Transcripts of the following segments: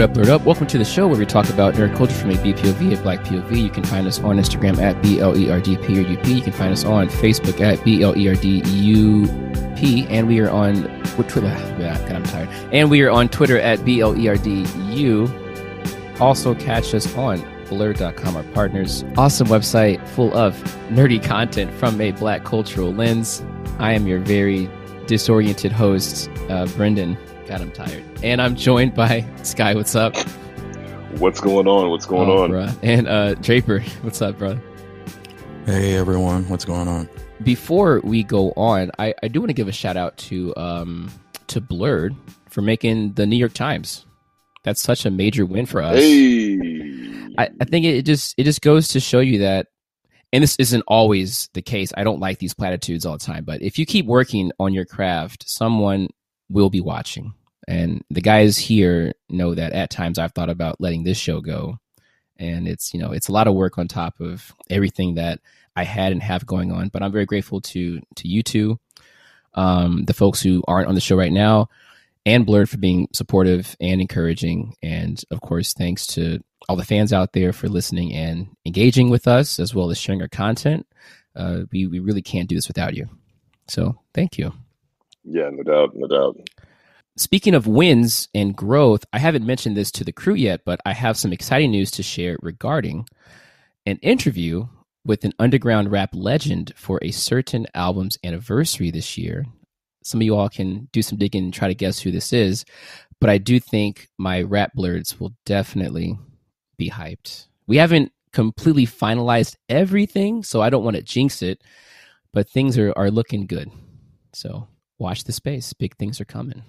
Word up, word up. Welcome to the show where we talk about nerd culture from a BPOV, a black POV. You can find us on Instagram at BLERDP or UP. You can find us on Facebook at BLERDUP. And we are on Twitter. Yeah, God, I'm tired. And we are on Twitter at BLERDU. Also, catch us on blur.com, our partners. Awesome website full of nerdy content from a black cultural lens. I am your very disoriented host, uh, Brendan. God, I'm tired. And I'm joined by Sky. What's up? What's going on? What's going Oh, on? bruh. And uh, Draper. What's up, bro? Hey everyone, what's going on? Before we go on, I, I do want to give a shout out to um, to Blurred for making the New York Times. That's such a major win for us. Hey, I, I think it just it just goes to show you that and this isn't always the case. I don't like these platitudes all the time, but if you keep working on your craft, someone will be watching. And the guys here know that at times I've thought about letting this show go. And it's, you know, it's a lot of work on top of everything that I had and have going on. But I'm very grateful to to you two, um, the folks who aren't on the show right now, and Blurred for being supportive and encouraging. And of course, thanks to all the fans out there for listening and engaging with us, as well as sharing our content. Uh, we we really can't do this without you. So thank you. yeah, no doubt, no doubt. Speaking of wins and growth, I haven't mentioned this to the crew yet, but I have some exciting news to share regarding an interview with an underground rap legend for a certain album's anniversary this year. Some of you all can do some digging and try to guess who this is, but I do think my rap blerds will definitely be hyped. We haven't completely finalized everything, so I don't want to jinx it, but things are, are looking good. So watch the space. Big things are coming.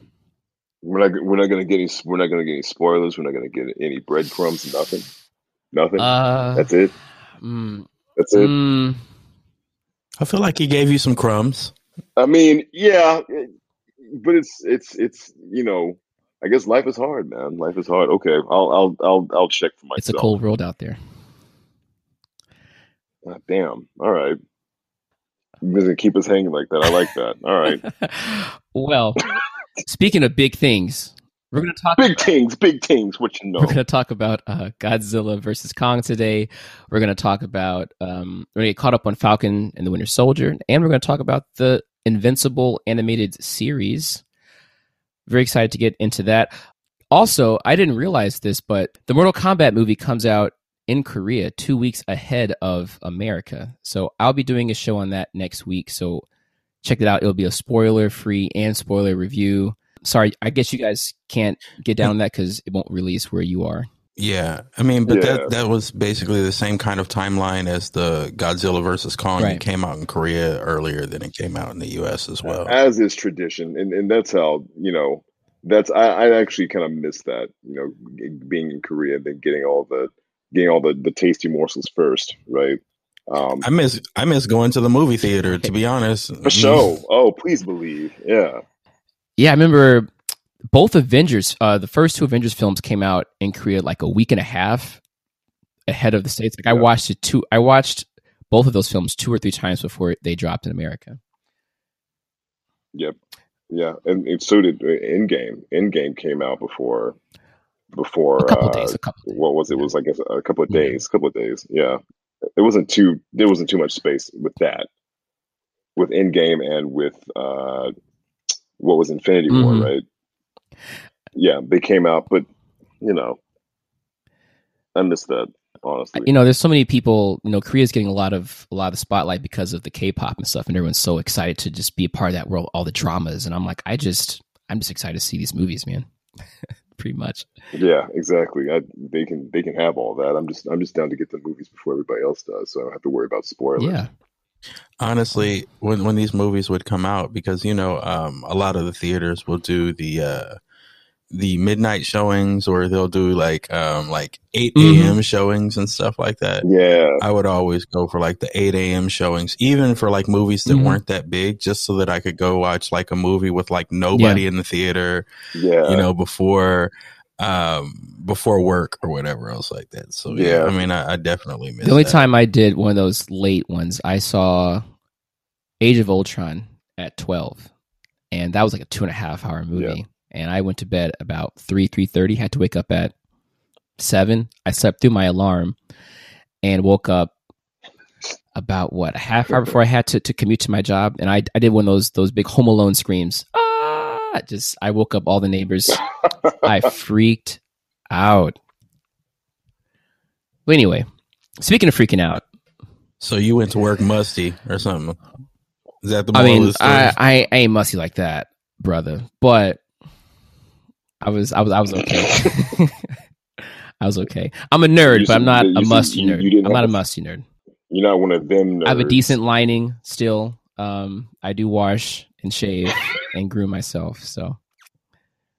We're not we're not gonna get any we're not gonna get any spoilers. We're not gonna get any breadcrumbs. Nothing. Nothing. Uh, That's it. mm, That's it. mm, I feel like he gave you some crumbs. I mean, yeah, but it's it's it's you know, I guess life is hard, man. Life is hard. Okay, I'll I'll I'll I'll check for myself. it's a cold world out there. Ah, damn. All right. You're gonna keep us hanging like that. I like that. All right. well, speaking of big things, we're going to talk. Big things, big things. What you know? We're going to talk about uh, Godzilla versus Kong today. We're going to talk about. Um, we're going to get caught up on Falcon and the Winter Soldier, and we're going to talk about the Invincible animated series. Very excited to get into that. Also, I didn't realize this, but the Mortal Kombat movie comes out in Korea two weeks ahead of America. So I'll be doing a show on that next week. So check it out. It'll be a spoiler free and spoiler review. Sorry, I guess you guys can't get down on that because it won't release where you are. Yeah, I mean, but Yeah. that that was basically the same kind of timeline as the Godzilla versus Kong. Right. It came out in Korea earlier than it came out in the U.S. as well. as is tradition, and and that's how you know. That's I, I actually kind of miss that. You know, being in Korea, then getting all the getting all the the tasty morsels first, right? Um, I miss I miss going to the movie theater. To be honest, for sure. Oh, please believe. Yeah. Yeah, I remember both Avengers, uh, the first two Avengers films came out in Korea like a week and a half ahead of the States. Like I watched it two I watched both of those films two or three times before they dropped in America. Yep. Yeah, and, and so did uh, Endgame. Endgame came out before before A couple uh, days, a couple days. what was it? It was I guess a couple of Yeah. days. A couple of days. Yeah. It wasn't too there wasn't too much space with that. With Endgame and with uh what was Infinity War, Mhm. right? Yeah, they came out, but you know I missed that, honestly. You know, there's so many people. You know, Korea's getting a lot of a lot of the spotlight because of the K-pop and stuff, and everyone's so excited to just be a part of that world, all the dramas. And I'm like, I just, I'm just excited to see these movies, man. Pretty much. Yeah, exactly. I, they can they can have all that. I'm just I'm just down to get the movies before everybody else does, so I don't have to worry about spoilers. Yeah. honestly, when when these movies would come out, because you know, um, a lot of the theaters will do the uh, the midnight showings, or they'll do like um, like eight Mhm. a.m. showings and stuff like that. Yeah. I would always go for like the 8 a.m. showings, even for like movies that Mhm. weren't that big, just so that I could go watch like a movie with like nobody in the theater, Yeah. you know, before um before work or whatever else like that. So yeah, Yeah. I mean, I, I definitely miss The only that. time I did one of those late ones, I saw Age of Ultron at 12. And that was like a two and a half hour movie. And I went to bed about 3, 3.30, had to wake up at seven. I slept through my alarm and woke up about what a half hour before I had to, to commute to my job, and I I did one of those those big Home Alone screams. Ah! Just I woke up all the neighbors. I freaked out. But anyway, speaking of freaking out, So you went to work musty or something? Is that the I mean, the? I, I I ain't musty like that, brother. But I was I was I was okay. I was okay. I'm a nerd, but I'm not a musty nerd. you didn't I'm not a musty nerd. You're not one of them. I have a decent lining still. Um, I do wash and shave and groom myself. So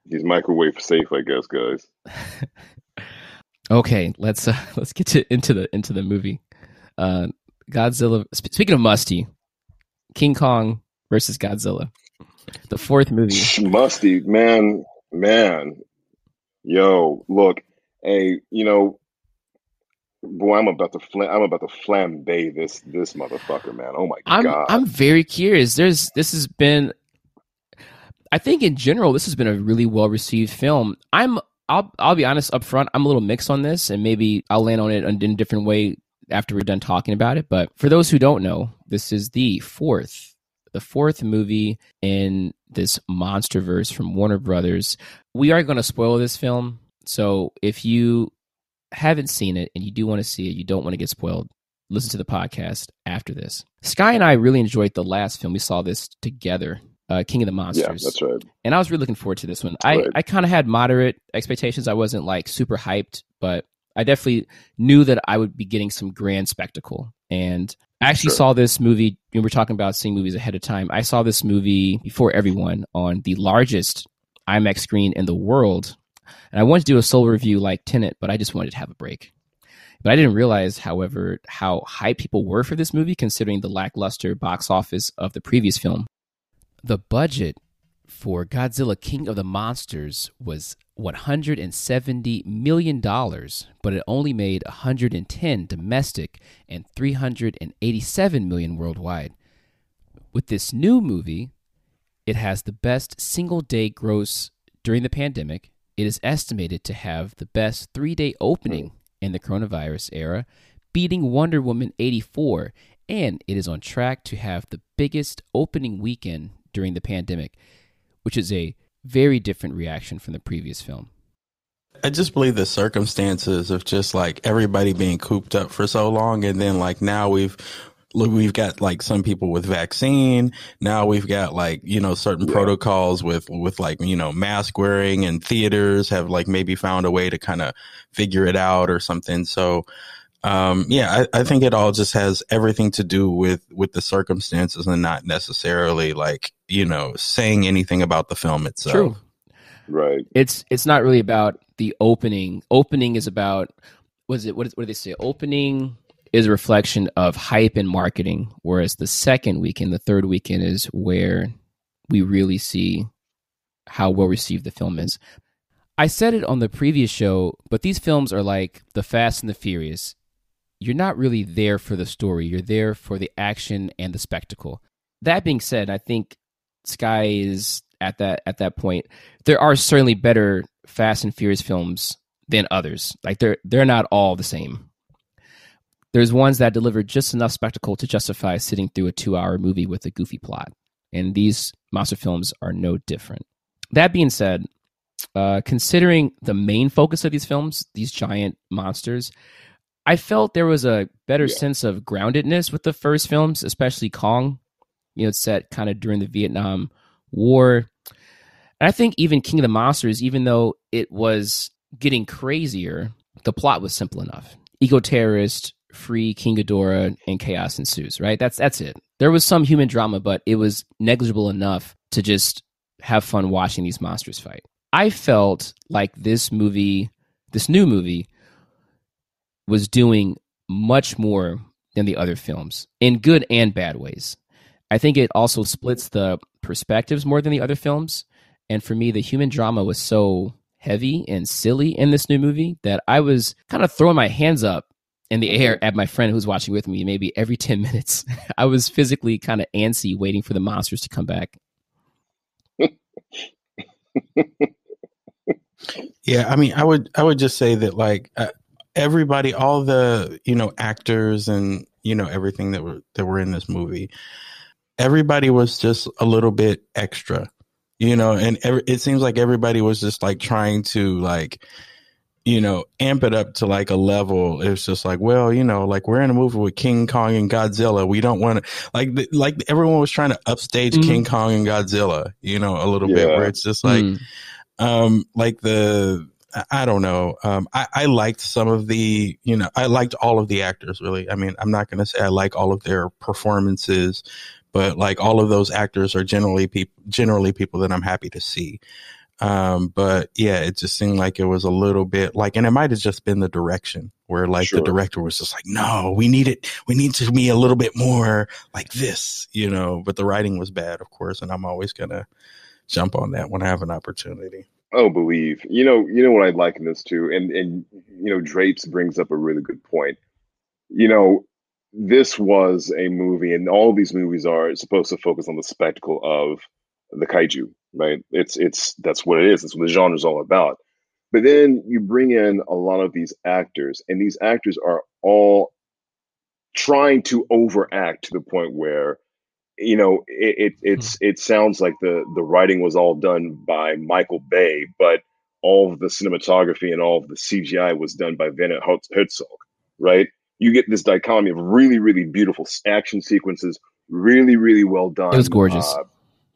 He's microwave safe, I guess, guys. okay, let's uh, let's get to into the into the movie. Uh, Godzilla. sp- Speaking of musty, King Kong versus Godzilla, the fourth movie. Musty, man, man. Yo, look, hey, you know, boy, I'm about to flam- I'm about to flambe this this motherfucker, man. Oh my I'm god. I'm very curious. There's this has been I think in general this has been a really well received film. I'm I'll I'll be honest up front, I'm a little mixed on this and maybe I'll land on it in a different way after we're done talking about it, but for those who don't know, this is the fourth the fourth movie in this monsterverse from Warner Brothers. We are going to spoil this film. So if you haven't seen it and you do want to see it, you don't want to get spoiled, listen to the podcast after this. Sky and I really enjoyed the last film. We saw this together, uh, King of the Monsters. yeah, that's right. And I was really looking forward to this one. I, Right. I kind of had moderate expectations. I wasn't like super hyped, but I definitely knew that I would be getting some grand spectacle. And I actually Sure. saw this movie. We were talking about seeing movies ahead of time. I saw this movie before everyone on the largest IMAX screen in the world. And I wanted to do a solo review like Tenet, but I just wanted to have a break. But I didn't realize, however, how hyped people were for this movie, considering the lackluster box office of the previous film. The budget for Godzilla King of the Monsters was $170 million, but it only made 110 domestic and 387 million worldwide. With this new movie, it has the best single day gross during the pandemic. It is estimated to have the best three day opening in the coronavirus era, beating Wonder Woman 84, and it is on track to have the biggest opening weekend during the pandemic, which is a very different reaction from the previous film. I just believe the circumstances of just like everybody being cooped up for so long, and then like now we've look, we've got like some people with vaccine. Now we've got like you know certain Yeah. protocols with with like you know mask wearing, and theaters have like maybe found a way to kind of figure it out or something. So. Um, yeah, I, I think it all just has everything to do with, with the circumstances and not necessarily like, you know, saying anything about the film itself. True. Right. It's it's not really about the opening. Opening is about was it what, is, what do they say? Opening is a reflection of hype and marketing, whereas the second weekend, the third weekend, is where we really see how well received the film is. I said it on the previous show, but these films are like The Fast and the Furious. You're not really there for the story, you're there for the action and the spectacle. That being said, I think Sky is at that at that point. There are certainly better Fast and Furious films than others. Like they're they're not all the same. There's ones that deliver just enough spectacle to justify sitting through a two hour movie with a goofy plot. And these monster films are no different. That being said, uh, considering the main focus of these films, these giant monsters, I felt there was a better Yeah. sense of groundedness with the first films, especially Kong. You know, it's set kind of during the Vietnam War. And I think even King of the Monsters, even though it was getting crazier, the plot was simple enough. Eco terrorist, free King Ghidorah, and chaos ensues, right? That's that's it. There was some human drama, but it was negligible enough to just have fun watching these monsters fight. I felt like this movie, this new movie, was doing much more than the other films in good and bad ways. I think it also splits the perspectives more than the other films. And for me, the human drama was so heavy and silly in this new movie that I was kind of throwing my hands up in the air at my friend who's watching with me maybe every 10 minutes. I was physically kind of antsy waiting for the monsters to come back. Yeah, I mean, I would I would just say that like uh, everybody, all the you know actors and you know everything that were that were in this movie, everybody was just a little bit extra, you know, and every, it seems like everybody was just like trying to like you know, amp it up to like a level. It's just like, well, you know, like we're in a movie with King Kong and Godzilla. We don't want to like, like everyone was trying to upstage mm. King Kong and Godzilla, you know, a little yeah. bit where it's just like, mm. um, like the, I don't know. Um, I, I liked some of the, you know, I liked all of the actors really. I mean, I'm not going to say I like all of their performances, but like all of those actors are generally people, generally people that I'm happy to see. Um, but yeah, it just seemed like it was a little bit like, and it might have just been the direction where like sure. the director was just like, no, we need it. We need to be a little bit more like this, you know, but the writing was bad, of course. And I'm always going to jump on that when I have an opportunity. Oh, believe, you know, you know what I'd like in this too. And, and, you know, Drapes brings up a really good point. You know, this was a movie and all these movies are supposed to focus on the spectacle of the kaiju right? It's it's that's what it is. That's what the genre is all about. But then you bring in a lot of these actors, and these actors are all trying to overact to the point where you know it, it it's it sounds like the the writing was all done by Michael Bay, but all of the cinematography and all of the CGI was done by Werner Herzog, right? You get this dichotomy of really, really beautiful action sequences, really, really well done. It was gorgeous. Uh,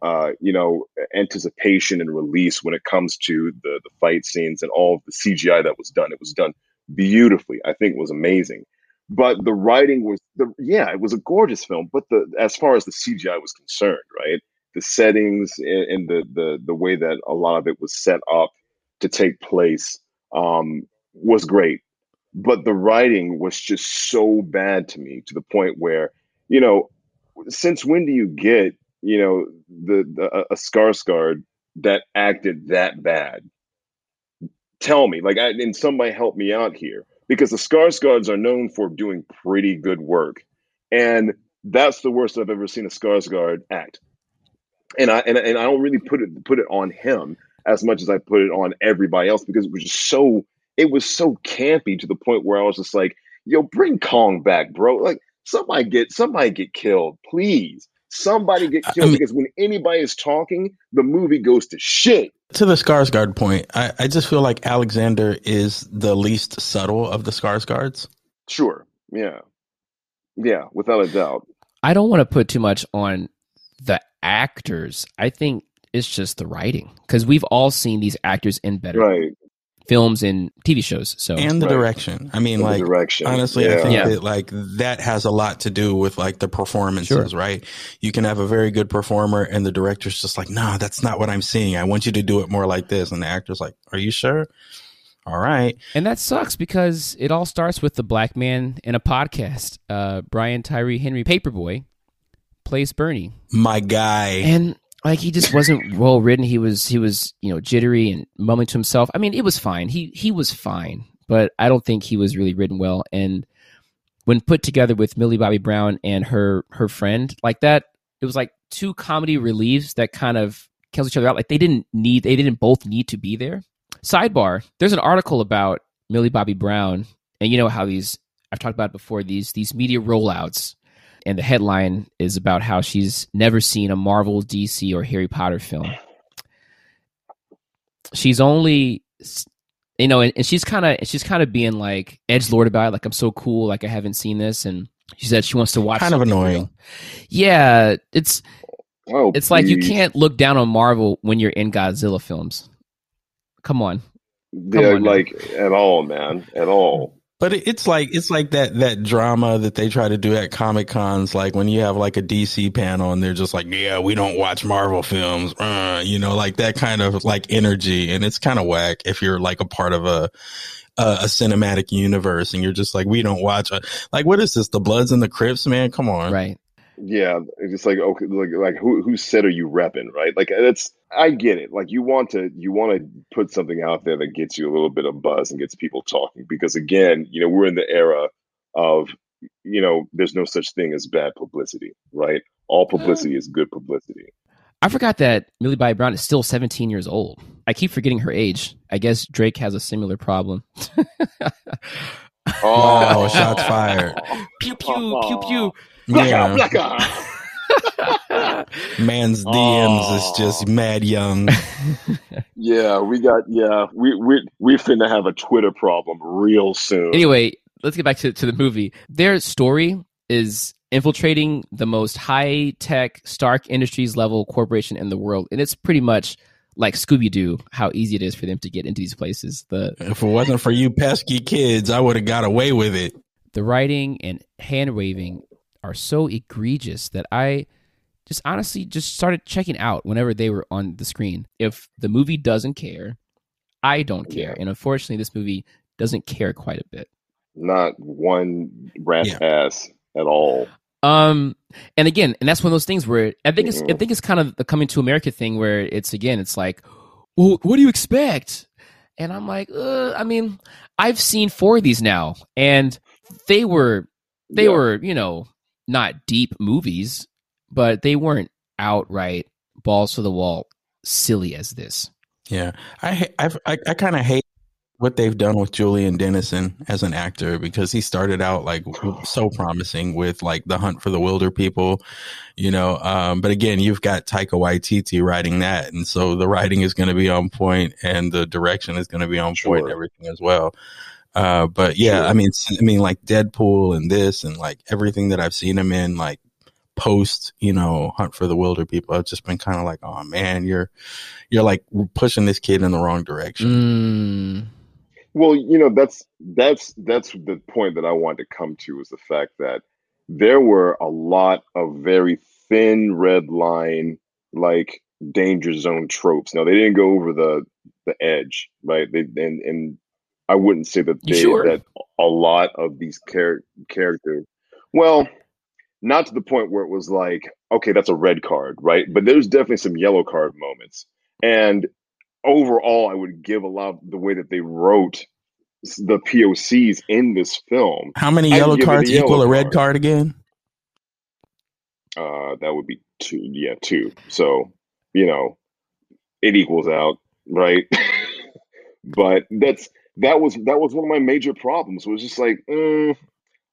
uh, you know, anticipation and release when it comes to the the fight scenes and all of the CGI that was done. It was done beautifully. I think it was amazing. But the writing was the yeah, it was a gorgeous film. But the as far as the CGI was concerned, right, the settings and, the the the way that a lot of it was set up to take place um, was great. But the writing was just so bad to me to the point where you know, since when do you get you know, the, the a Skarsgård that acted that bad. Tell me, like, I, and somebody help me out here because the Skarsgårds are known for doing pretty good work, and that's the worst I've ever seen a Skarsgård act. And I and, and I don't really put it put it on him as much as I put it on everybody else because it was just so it was so campy to the point where I was just like, "Yo, bring Kong back, bro! Like, somebody get somebody get killed, please." Somebody get killed I mean, because when anybody is talking, the movie goes to shit. To the Skarsgård point, I, I just feel like Alexander is the least subtle of the Skarsgårds. Sure. Yeah. Yeah, without a doubt. I don't want to put too much on the actors. I think it's just the writing because we've all seen these actors in better right films and TV shows. So and the right. direction. I mean, and like direction. honestly, yeah. I think yeah. that like that has a lot to do with like the performances, sure. right? You can have a very good performer, and the director's just like, "No, that's not what I'm seeing. I want you to do it more like this." And the actor's like, "Are you sure?" All right. And that sucks because it all starts with the black man in a podcast. Uh, Brian Tyree Henry Paper Boi plays Bernie. My guy. And like he just wasn't well ridden. He was he was you know jittery and mumbling to himself. I mean, it was fine. He he was fine, but I don't think he was really ridden well. And when put together with Millie Bobby Brown and her her friend like that, it was like two comedy reliefs that kind of cancel each other out. Like they didn't need they didn't both need to be there. Sidebar: There's an article about Millie Bobby Brown, and you know how these I've talked about before these these media rollouts and the headline is about how she's never seen a Marvel, DC, or Harry Potter film. She's only, you know, and, and she's kind of she's kind of being like edge lord about it, like I'm so cool, like I haven't seen this, and she said she wants to watch. Kind of annoying. Real. Yeah, it's oh, it's please. like you can't look down on Marvel when you're in Godzilla films. Come on. Come yeah, on like at all, man, at all. But it's like it's like that that drama that they try to do at Comic Cons, like when you have like a DC panel and they're just like, yeah, we don't watch Marvel films, uh, you know, like that kind of like energy, and it's kind of whack if you're like a part of a, a a, cinematic universe and you're just like, we don't watch a, like what is this? The Bloods and the Crips, man, come on, right? Yeah, it's just like okay, like like who who said are you repping, right? Like that's I get it. Like you want to you want to put something out there that gets you a little bit of buzz and gets people talking because again, you know, we're in the era of you know, there's no such thing as bad publicity, right? All publicity is good publicity. I forgot that Millie Bobby Brown is still 17 years old. I keep forgetting her age. I guess Drake has a similar problem. Oh, shots fired. pew pew pew pew. Yeah. Blacka. Man's DMs is just mad young. Yeah, we got yeah, we we we finna have a Twitter problem real soon. Anyway, let's get back to, to the movie. Their story is infiltrating the most high tech Stark Industries level corporation in the world, and it's pretty much like Scooby Doo. How easy it is for them to get into these places. The If it wasn't for you pesky kids, I would have got away with it. the writing and hand waving are so egregious that I just honestly just started checking out whenever they were on the screen. If the movie doesn't care, I don't care. And unfortunately, this movie doesn't care quite a bit. Not one rat's Yeah. ass at all. Um, and again, and that's one of those things where I think it's I Mhm. think it's kind of the coming to America thing where it's again, it's like, well, what do you expect? And I'm like, uh, I mean, I've seen four of these now, and they were they Yeah. were you know not deep movies, but they weren't outright balls to the wall silly as this. Yeah, I I've, I I kind of hate what they've done with Julian Dennison as an actor because he started out like so promising with like The Hunt for the Wilderpeople, you know. Um, but again, you've got Taika Waititi writing that, and so the writing is going to be on point, and the direction is going to be on point, and Sure. everything as well. Uh, but yeah, Sure. I mean, s- I mean, like Deadpool and this, and like everything that I've seen him in, like post, you know, Hunt for the Wilderpeople, I've just been kind of like, oh man, you're you're like pushing this kid in the wrong direction. Mm, Well, you know, that's that's that's the point that I wanted to come to is the fact that there were a lot of very thin red line like danger zone tropes. Now they didn't go over the the edge, right? They and and I wouldn't say that they sure? that a lot of these char- characters well, not to the point where it was like, okay, that's a red card, right? But there's definitely some yellow card moments. And overall, I would give a lot of the way that they wrote the POCs in this film. How many yellow give a cards yellow equal a red card. card again? Uh, that would be two, yeah, two. So you know, it equals out, right? but that's that was that was one of my major problems. Was just like, mm,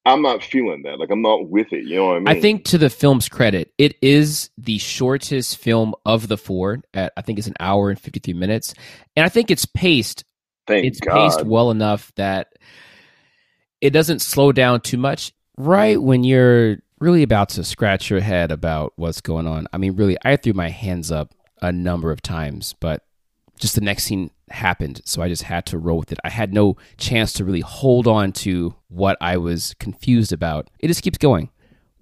I'm not feeling that. Like I'm not with it. You know what I mean? I think to the film's credit, it is the shortest film of the four. At I think it's an hour and fifty three minutes, and I think it's paced Thank it's God. paced well enough that it doesn't slow down too much right when you're really about to scratch your head about what's going on i mean really i threw my hands up a number of times but just the next scene happened so i just had to roll with it i had no chance to really hold on to what i was confused about it just keeps going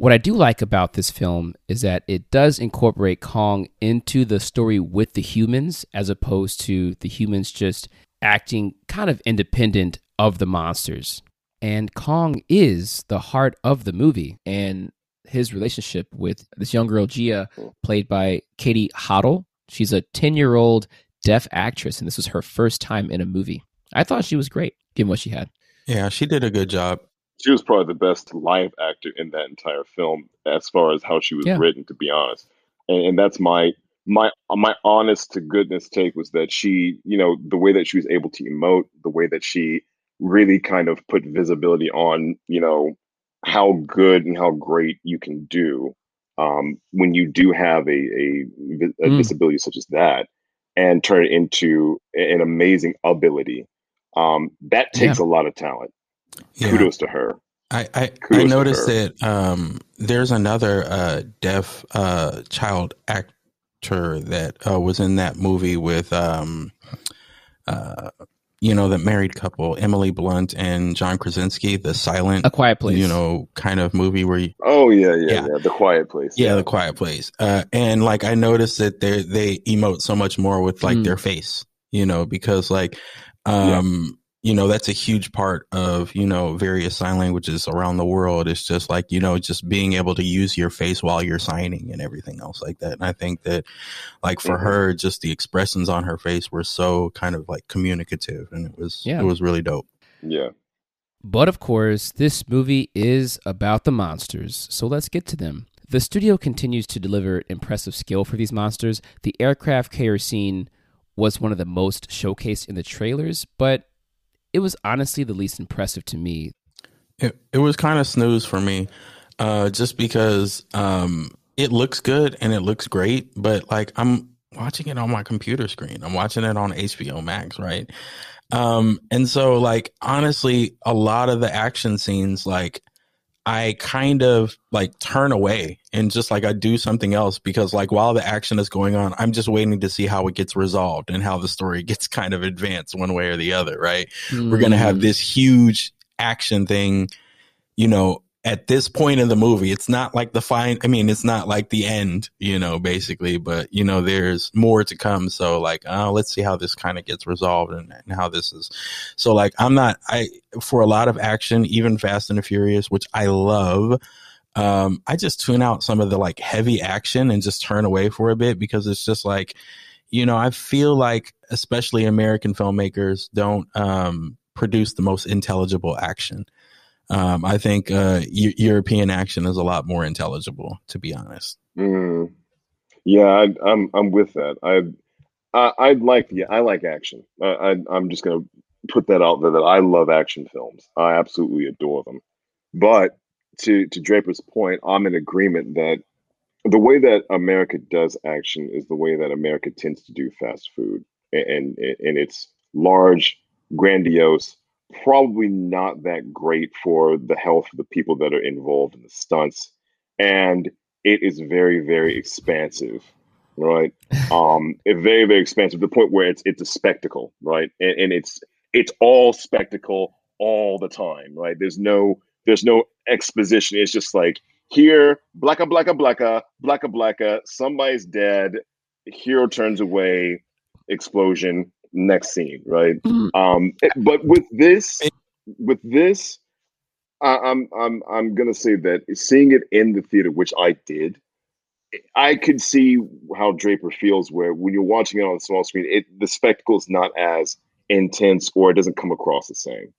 what I do like about this film is that it does incorporate Kong into the story with the humans as opposed to the humans just acting kind of independent of the monsters. And Kong is the heart of the movie and his relationship with this young girl, Gia, played by Katie Hottle. She's a 10 year old deaf actress, and this was her first time in a movie. I thought she was great, given what she had. Yeah, she did a good job. she was probably the best live actor in that entire film as far as how she was Yeah. written to be honest and, and that's my my my honest to goodness take was that she you know the way that she was able to emote the way that she really kind of put visibility on you know how good and how great you can do um, when you do have a a, a Mm. disability such as that and turn it into an amazing ability. Um, that takes a lot of talent. Yeah. kudos to her. I, I, I noticed that um, there's another uh, deaf uh, child actor that uh, was in that movie with, um, uh, you know, the married couple, Emily Blunt and John Krasinski, the silent, A Quiet Place. you know, kind of movie where you, Oh yeah, yeah, Yeah. yeah. The Quiet Place. yeah, the quiet place. Uh, and like I noticed that they they emote so much more with like Mm. their face, you know, because like um you know that's a huge part of you know various sign languages around the world it's just like you know just being able to use your face while you're signing and everything else like that and i think that like for Mhm. her just the expressions on her face were so kind of like communicative and it was Yeah. it was really dope yeah. But of course, this movie is about the monsters, so let's get to them. The studio continues to deliver impressive skill for these monsters. The aircraft carrier scene was one of the most showcased in the trailers, but it was honestly the least impressive to me. It, it was kind of snooze for me, uh, just because um, it looks good and it looks great, but like I'm watching it on my computer screen. I'm watching it on HBO Max, right? Um, and so like honestly, a lot of the action scenes, like I kind of like turn away and just like I do something else because like while the action is going on, I'm just waiting to see how it gets resolved and how the story gets kind of advanced one way or the other, right? Mm. We're going to have this huge action thing, you know, at this point in the movie, it's not like the fine. I mean, it's not like the end, you know, basically, but you know, there's more to come. So like, oh, let's see how this kind of gets resolved and, and, how this is. So like, I'm not, I, for a lot of action, even Fast and the Furious, which I love, um, I just tune out some of the like heavy action and just turn away for a bit because it's just like, you know, I feel like especially American filmmakers don't, um, produce the most intelligible action. Um, I think uh, e- European action is a lot more intelligible, to be honest. Mm. Yeah, I, am I'm, I'm with that. I I I'd like yeah I like action. I, I I'm just gonna put that out there that I love action films. I absolutely adore them. But to to Draper's point, I'm in agreement that the way that America does action is the way that America tends to do fast food, and and, and it's large, grandiose, probably not that great for the health of the people that are involved in the stunts. And it is very, very expansive, right? Um, very, very expansive to the point where it's it's a spectacle, right? And, and it's it's all spectacle all the time, right? There's no there's no exposition. It's just like here, blacka blacka blacka blacka blacka, somebody's dead, hero turns away, explosion, next scene, right? Mm-hmm. Um, but with this, with this, I, I'm I'm I'm gonna say that seeing it in the theater, which I did, I could see how Draper feels. Where when you're watching it on the small screen, it the spectacle is not as intense, or it doesn't come across the same.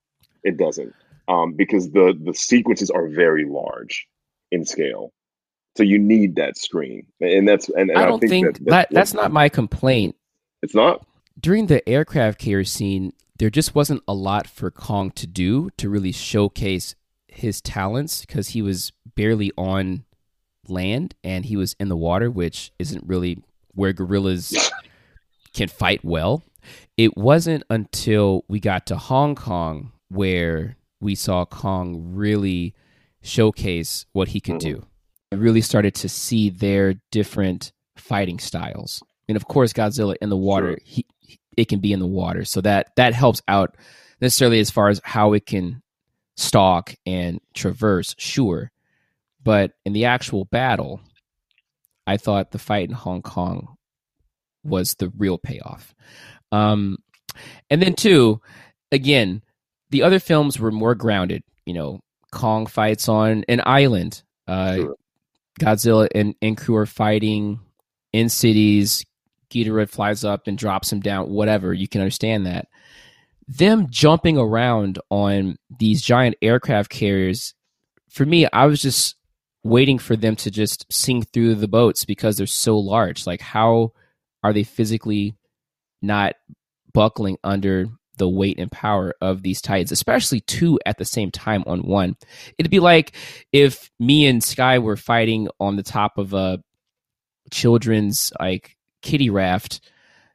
It doesn't, um, because the the sequences are very large in scale. So you need that screen, and that's and, and I don't I think, think, that, that that's not my complaint. It's not during the aircraft carrier scene, there just wasn't a lot for Kong to do to really showcase his talents because he was barely on land and he was in the water, which isn't really where gorillas can fight well. It wasn't until we got to Hong Kong where we saw Kong really showcase what he could mm-hmm. do. I really started to see their different fighting styles. And of course, Godzilla in the water, sure. he it can be in the water. So that that helps out necessarily as far as how it can stalk and traverse, sure. But in the actual battle, I thought the fight in Hong Kong was the real payoff. Um, and then two, again, the other films were more grounded. You know, Kong fights on an island. Uh, sure. Godzilla and, and crew are fighting in cities. Ghidorah flies up and drops him down, whatever. You can understand that. Them jumping around on these giant aircraft carriers, for me, I was just waiting for them to just sink through the boats because they're so large. Like, how are they physically not buckling under the weight and power of these titans, especially two at the same time on one? It'd be like if me and Sky were fighting on the top of a children's like kiddie raft,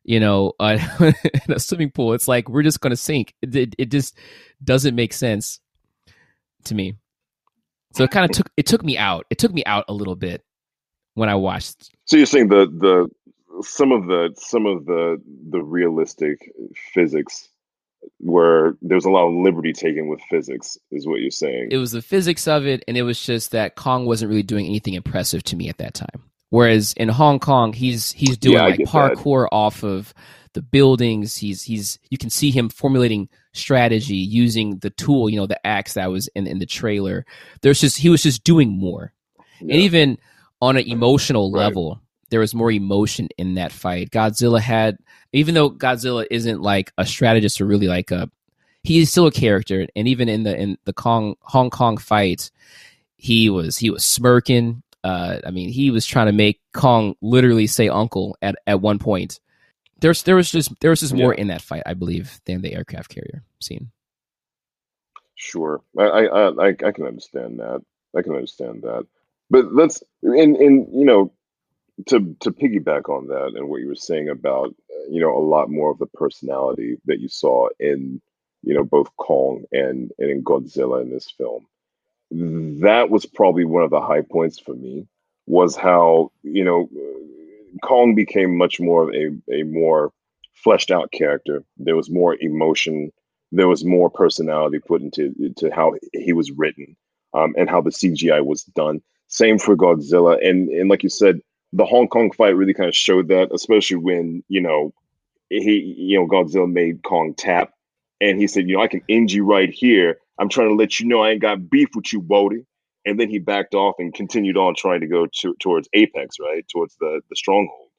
you know, uh, in a swimming pool. It's like we're just going to sink. It, it, it just doesn't make sense to me. So it kind of took it took me out. It took me out a little bit when I watched. So you're saying the the some of the some of the the realistic physics where there's a lot of liberty taken with physics is what you're saying. It was the physics of it and it was just that Kong wasn't really doing anything impressive to me at that time. Whereas in Hong Kong, he's he's doing yeah, like parkour that. off of the buildings. He's he's you can see him formulating strategy using the tool, you know, the axe that was in in the trailer. There's just he was just doing more, yeah. and even on an emotional right. level, there was more emotion in that fight. Godzilla had, even though Godzilla isn't like a strategist or really like a, he is still a character, and even in the in the Kong Hong Kong fight, he was he was smirking Uh, I mean, he was trying to make Kong literally say "uncle" at at one point. There's there was just there was just more Yeah. in that fight, I believe, than the aircraft carrier scene. Sure, I, I, I, I can understand that. I can understand that. But let's, and and you know, to to piggyback on that and what you were saying about, you know, a lot more of the personality that you saw in, you know, both Kong and and in Godzilla in this film. That was probably one of the high points for me. Was how you know, Kong became much more of a a more fleshed out character. There was more emotion there was more personality put into to how he was written um, and how the CGI was done. Same for Godzilla, and and like you said, the Hong Kong fight really kind of showed that, especially when you know he you know Godzilla made Kong tap, and he said, you know, I can end you right here. I'm trying to let you know I ain't got beef with you, Bodie. And then he backed off and continued on trying to go to, towards Apex, right, towards the the stronghold.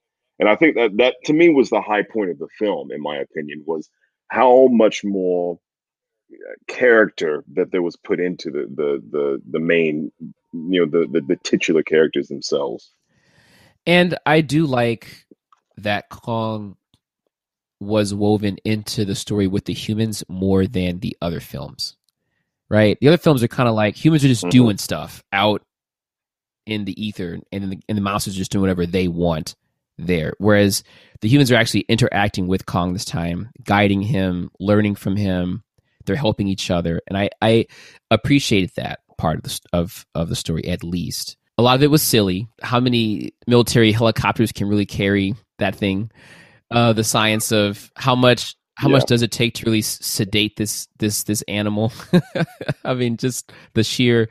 And I think that that to me was the high point of the film, in my opinion, was how much more uh, character that there was put into the the the, the main you know the, the the titular characters themselves And I do like that Kong was woven into the story with the humans more than the other films. Right? The other films are kind of like humans are just Mhm. doing stuff out in the ether and the, and the monsters are just doing whatever they want there. Whereas the humans are actually interacting with Kong this time, guiding him, learning from him. They're helping each other. And I, I appreciated that part of the, of, of the story at least. A lot of it was silly. How many military helicopters can really carry that thing? Uh, the science of how much how much does it take to really sedate this this this animal? I mean, just the sheer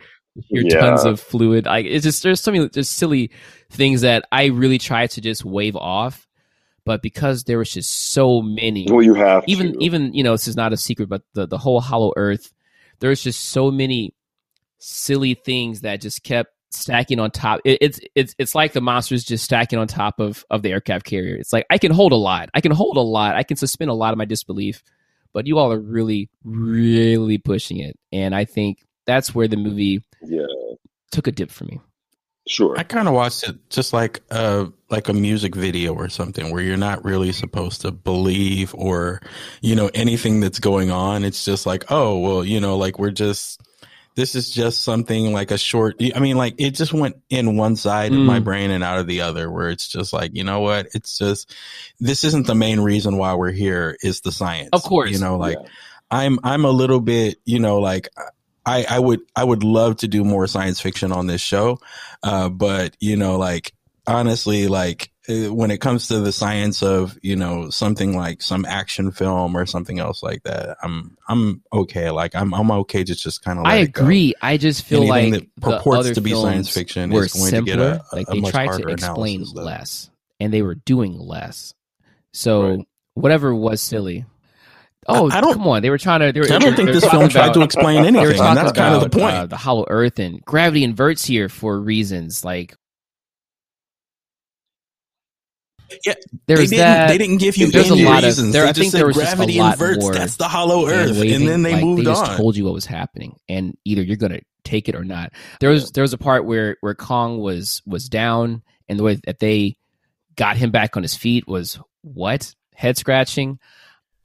your tons of fluid. I it's just there's so many just silly things that I really try to just wave off, but because there was just so many, well you have even to. even you know this is not a secret, but the the whole Hollow Earth, there's just so many silly things that just kept stacking on top. It, it's it's it's like the monsters just stacking on top of of the aircraft carrier. It's like I can hold a lot, I can hold a lot, I can suspend a lot of my disbelief, but you all are really really pushing it, and I think that's where the movie yeah took a dip for me. sure I kind of watched it just like a like a music video or something where you're not really supposed to believe or you know anything that's going on. It's just like, oh, well, you know, like we're just this is just something like a short I mean like it just went in one side of my Mm. brain and out of the other where it's just like, you know what? It's just this isn't the main reason why we're here is the science. Of course. You know, like yeah. I'm I'm a little bit, you know, like I I would I would love to do more science fiction on this show, uh, but you know, like honestly, like when it comes to the science of you know something like some action film or something else like that, I'm I'm okay. Like I'm I'm okay to just kind of. Like I agree. I just feel Anything like that the purports other to be science fiction were is going to simpler. get a- a- like they tried to explain less, and they were doing less. So Right. whatever was silly. Oh, I don't- come on! They were trying to. They were, I don't think this film tried to explain They were anything, talking that's kind of the point. Uh, the Hollow Earth and gravity inverts here for reasons like. Yeah, didn't, that. They didn't give you There's a any lot of- reasons. there- they I think there was just a gravity lot inverts. more That's the hollow and Earth, and, waving, then they like, moved they just on. told you what was happening, and either you're gonna take it or not. There was there was a part where where Kong was was down, and the way that they got him back on his feet was what head scratching.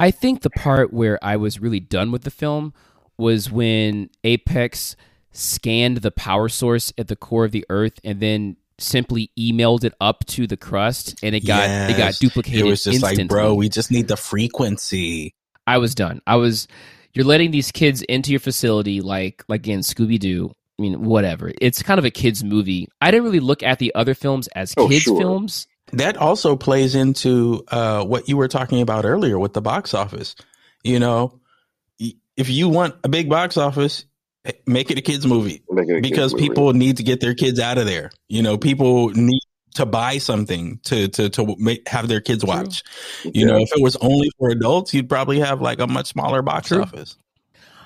I think the part where I was really done with the film was when Apex scanned the power source at the core of the Earth and then simply emailed it up to the crust, and it got it got duplicated. It was just like, bro, we just need the frequency. I was done. I was you're letting these kids into your facility like like in Scooby Doo. I mean, whatever. It's kind of a kids movie. I didn't really look at the other films as Oh, kids sure. films. That also plays into uh, what you were talking about earlier with the box office. You know, if you want a big box office, make it a kids movie Make it a kids because movie. people need to get their kids out of there. You know, people need to buy something to to to make, have their kids True. watch. You Yeah. know, if it was only for adults, you'd probably have like a much smaller box True. office.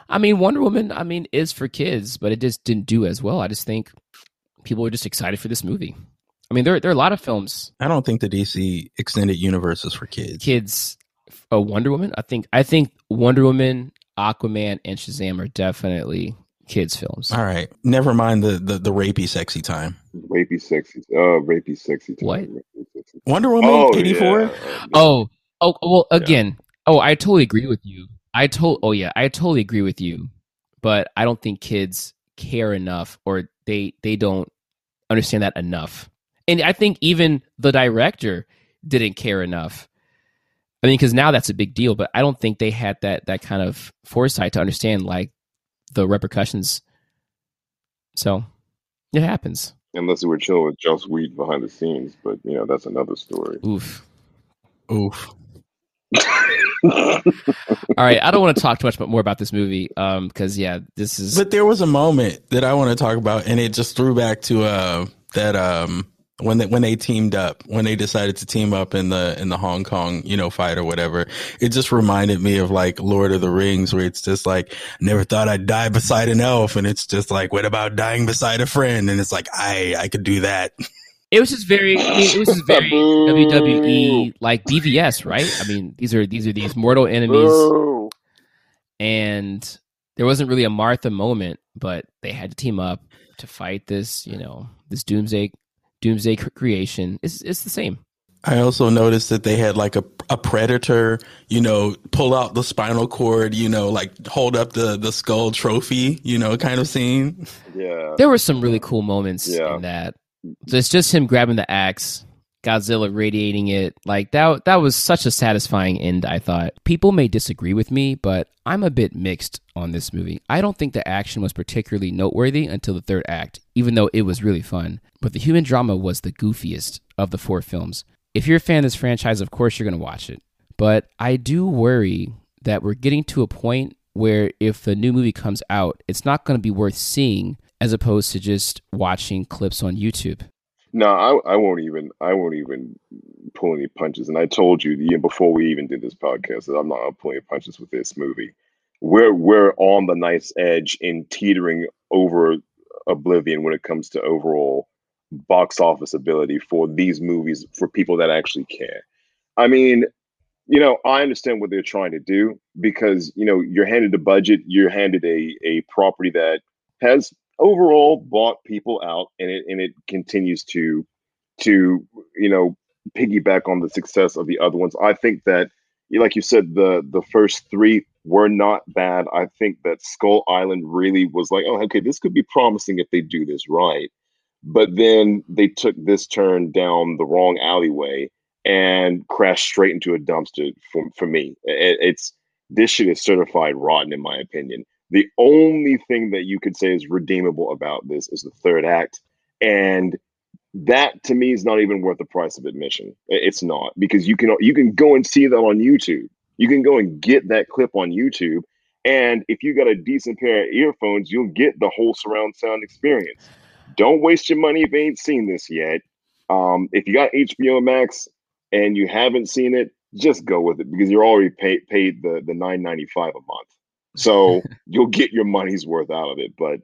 I mean, Wonder Woman, I mean, is for kids, but it just didn't do as well. I just think people were just excited for this movie. I mean, there there are a lot of films I don't think the DC extended universe is for kids. kids a Wonder Woman. I think I think Wonder Woman, Aquaman, and Shazam are definitely kids films. All right, never mind the the, the rapey sexy time. Rapey sexy. Uh, rapey sexy. Time. What? Rapey, sexy. Wonder Woman Oh, eighty four. yeah. Oh, oh, well, again, oh, I totally agree with you. I told, oh yeah, I totally agree with you. But I don't think kids care enough, or they they don't understand that enough. And I think even the director didn't care enough. I mean, because now that's a big deal, but I don't think they had that that kind of foresight to understand like the repercussions. So it happens. Unless we were chilling with Joss Whedon behind the scenes, but you know that's another story. Oof. Oof. All right, I don't want to talk too much but more about this movie, um, because yeah, this is But there was a moment that I want to talk about, and it just threw back to uh that um when they when they teamed up when they decided to team up in the in the Hong Kong you know fight or whatever. It just reminded me of like Lord of the Rings, where it's just like never thought I'd die beside an elf, and it's just like what about dying beside a friend? And it's like I I could do that. It was just very. I mean, it was just very WWE like BVS, right? I mean, these are these are these mortal enemies, and there wasn't really a Martha moment, but they had to team up to fight this. You know, this doomsday doomsday creation. It's it's the same. I also noticed that they had like a, a predator, you know, pull out the spinal cord, you know, like hold up the, the skull trophy, you know, kind of scene. Yeah. There were some really cool moments Yeah. in that. So it's just him grabbing the axe, Godzilla radiating it. Like that that was such a satisfying end, I thought. People may disagree with me, but I'm a bit mixed on this movie. I don't think the action was particularly noteworthy until the third act, even though it was really fun. But the human drama was the goofiest of the four films. If you're a fan of this franchise, of course you're going to watch it. But I do worry that we're getting to a point where if the new movie comes out, it's not going to be worth seeing as opposed to just watching clips on YouTube. No, I, I won't even. I won't even pull any punches. And I told you before we even did this podcast that I'm not pulling punches with this movie. We're we're on the nice edge in teetering over oblivion when it comes to overall box office ability for these movies for people that actually care. I mean, you know, I understand what they're trying to do because you know you're handed a budget, you're handed a a property that has overall bought people out, and it and it continues to to you know piggyback on the success of the other ones. I think that, like you said, the the first three were not bad. I think that Skull Island really was like, oh, okay, this could be promising if they do this right. But then they took this turn down the wrong alleyway and crashed straight into a dumpster for, for me. It, it's this shit is certified rotten in my opinion. The only thing that you could say is redeemable about this is the third act. And that to me is not even worth the price of admission. It's not because you can you can go and see that on YouTube. You can go and get that clip on YouTube. And if you got a decent pair of earphones, you'll get the whole surround sound experience. Don't waste your money if you ain't seen this yet. Um, if you got HBO Max and you haven't seen it, just go with it because you're already paid paid the the nine ninety five a month. So you'll get your money's worth out of it. But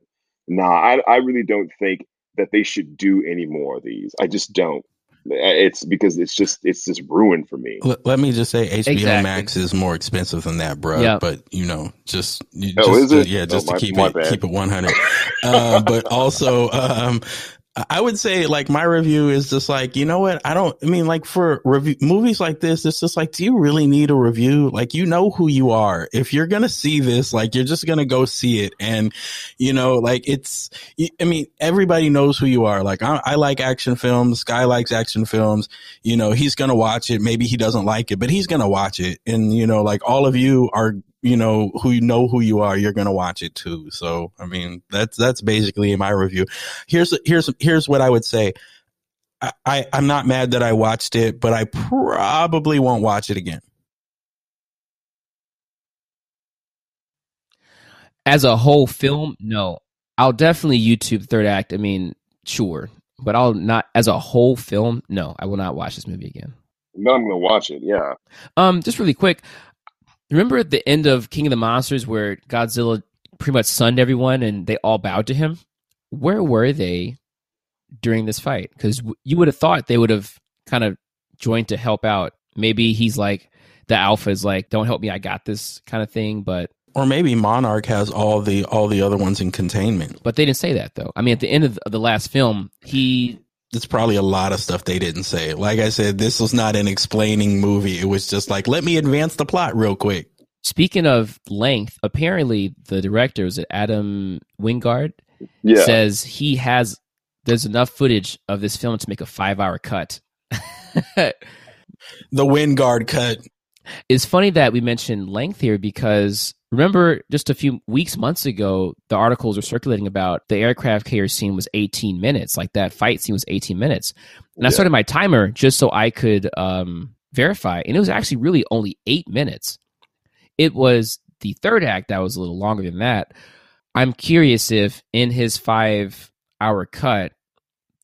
nah, I I really don't think that they should do any more of these. I just don't. It's because it's just it's just ruined for me. Let, let me just say, HBO Exactly. Max is more expensive than that, bro. Yeah. But you know, just, you Oh, just is to- it? yeah, Oh, just my- to keep my it bad. keep it one hundred. uh, but also, um, I would say like my review is just like you know what I don't. I mean, like for review movies like this, it's just like, do you really need a review? Like you know who you are. If you're gonna see this, like you're just gonna go see it, and you know, like it's. I mean, everybody knows who you are. Like I, I like action films. Sky likes action films you know, he's going to watch it. Maybe he doesn't like it, but he's going to watch it. And, you know, like all of you are, you know, who you know who you are, you're going to watch it too. So, I mean, that's, that's basically my review. Here's, here's, here's what I would say. I, I, I'm not mad that I watched it, but I probably won't watch it again. As a whole film, no. I'll definitely YouTube third act. I mean, sure, but I'll not as a whole film. No, I will not watch this movie again. No, I'm gonna watch it. Yeah. Um, just really quick. Remember at the end of King of the Monsters where Godzilla pretty much sunned everyone and they all bowed to him? Where were they during this fight? Because you would have thought they would have kind of joined to help out. Maybe he's like the alpha is like, "Don't help me, I got this" kind of thing. But Or maybe Monarch has all the all the other ones in containment. But they didn't say that though. I mean, at the end of the last film, he It's probably a lot of stuff they didn't say. Like I said, this was not an explaining movie. It was just like, let me advance the plot real quick. Speaking of length, apparently the director was it Adam Wingard Yeah. says he has there's enough footage of this film to make a five hour cut. The Wingard cut. it's funny that we mentioned length here because remember just a few weeks months ago the articles were circulating about the aircraft carrier scene was 18 minutes like that fight scene was 18 minutes. And i started my timer just so i could um, verify and it was actually really only eight minutes. It was the third act that was a little longer than that. I'm curious if in his five hour cut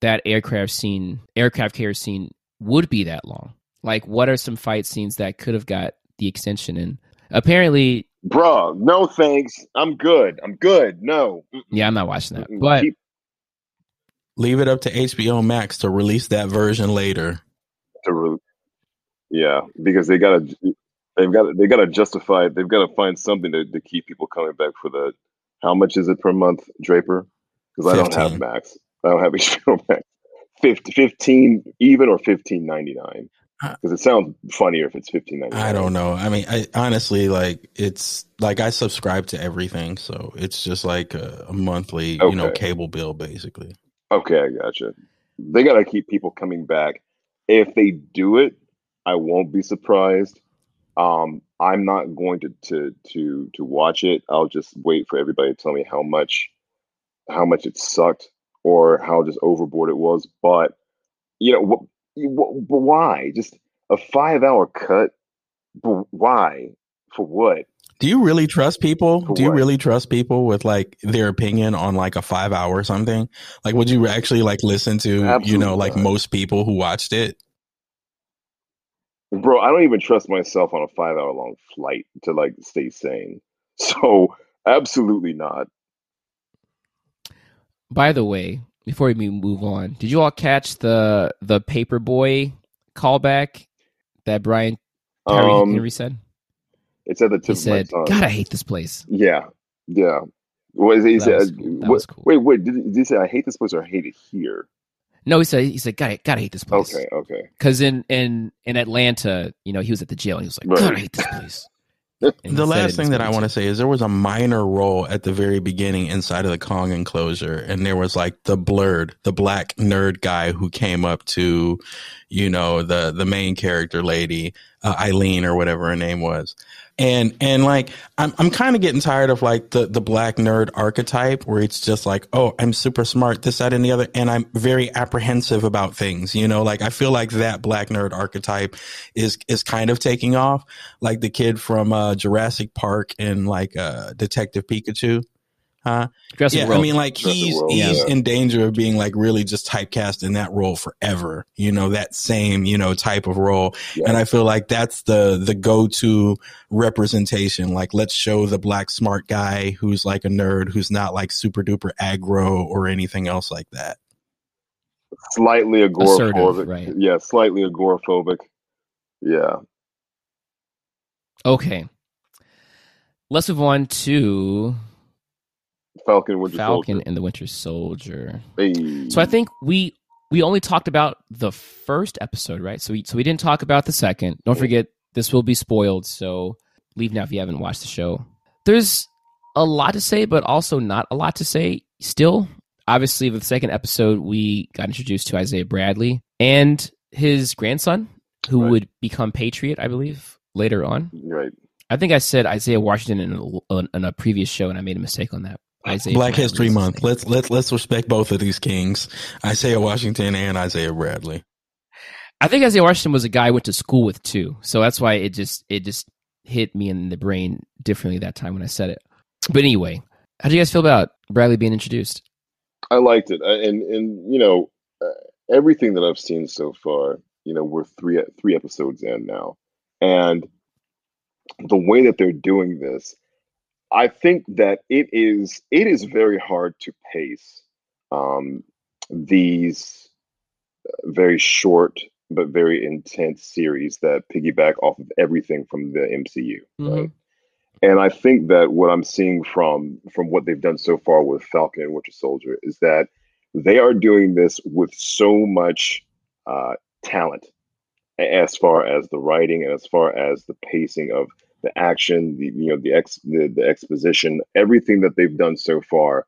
that aircraft scene aircraft carrier scene would be that long. Like what are some fight scenes that could have got the extension in? Apparently Bruh, no thanks. I'm good. I'm good. No. Yeah i'm not watching that but Keep Leave it up to HBO Max to release that version later. to re- yeah, because they gotta they've got they gotta justify it. they've got to find something to, to keep people coming back for the how much is it per month, Draper? Because I don't have Max. I don't have HBO Max. 50, 15 even or fifteen ninety nine. Uh, Because it sounds funnier if it's fifteen ninety nine. I don't know. I mean, I honestly like it's like I subscribe to everything, so it's just like a, a monthly, you know, cable bill basically. Okay, I gotcha. They got to keep people coming back. If they do it, I won't be surprised. Um, I'm not going to to to to watch it. I'll just wait for everybody to tell me how much how much it sucked or how just overboard it was. But you know, what, but why? Just a five hour cut? But why? For what? Do you really trust people? For Do you what? really trust people with like their opinion on like a five hour or something? Like, would you actually like listen to, you know, like not. most people who watched it? Bro, I don't even trust myself on a five hour long flight to like stay sane. So absolutely not. by the way before we move on did you all catch the the Paper Boi callback that brian Tyree Um, henry said it's at the he tip said of my tongue. god i hate this place Yeah, yeah. What is? He That said, was uh, cool. What- was cool. Wait, wait. Did, he- did he say I hate this place or I hate it here? no he said he said god, I- god i hate this place Okay, okay. because in in in atlanta you know he was at the jail and he was like god i hate this place he The last thing that I want to say is there was a minor role at the very beginning inside of the Kong enclosure, and there was like the blerd, the black nerd guy who came up to, you know, the the main character lady, uh, Eileen or whatever her name was, and and like I'm I'm kind of getting tired of like the the black nerd archetype where it's just like oh I'm super smart this that and the other, and I'm very apprehensive about things, you know, like I feel like that black nerd archetype is is kind of taking off like the kid from uh, Jurassic Park and like uh, Detective Pikachu. Huh? Jurassic yeah, I mean, like Jurassic he's World, he's yeah. in danger of being like really just typecast in that role forever. You know, that same you know type of role, Yeah. and I feel like that's the the go to representation. Like, let's show the black smart guy who's like a nerd, who's not like super duper aggro or anything else like that. Slightly agoraphobic. Assertive, right. Yeah, slightly agoraphobic. Yeah. okay let's move on to Falcon Winter falcon Soldier. and the winter soldier Hey. So I think we we only talked about the first episode, right? So we so we didn't talk about the second. Don't forget this will be spoiled, so leave now if you haven't watched the show. There's a lot to say, but also not a lot to say. Still, obviously, with the second episode, we got introduced to Isaiah Bradley and his grandson, who Right. would become Patriot, I believe, later on. right. I think I said Isaiah Washington in a, in a previous show, and I made a mistake on that. Isaiah Black Bradley History Month. name. Let's let's let's respect both of these kings, Isaiah Washington and Isaiah Bradley. I think Isaiah Washington was a guy I went to school with too, so that's why it just it just hit me in the brain differently that time when I said it. But anyway, how do you guys feel about Bradley being introduced? I liked it, Uh, and and you know uh, everything that I've seen so far. You know, we're three three episodes in now, and the way that they're doing this, I think that it is it is very hard to pace um, these very short but very intense series that piggyback off of everything from the MCU, right? And I think that what I'm seeing from from what they've done so far with Falcon and Winter Soldier is that they are doing this with so much uh, talent as far as the writing and as far as the pacing of the action, the you know the ex the, the exposition, everything that they've done so far.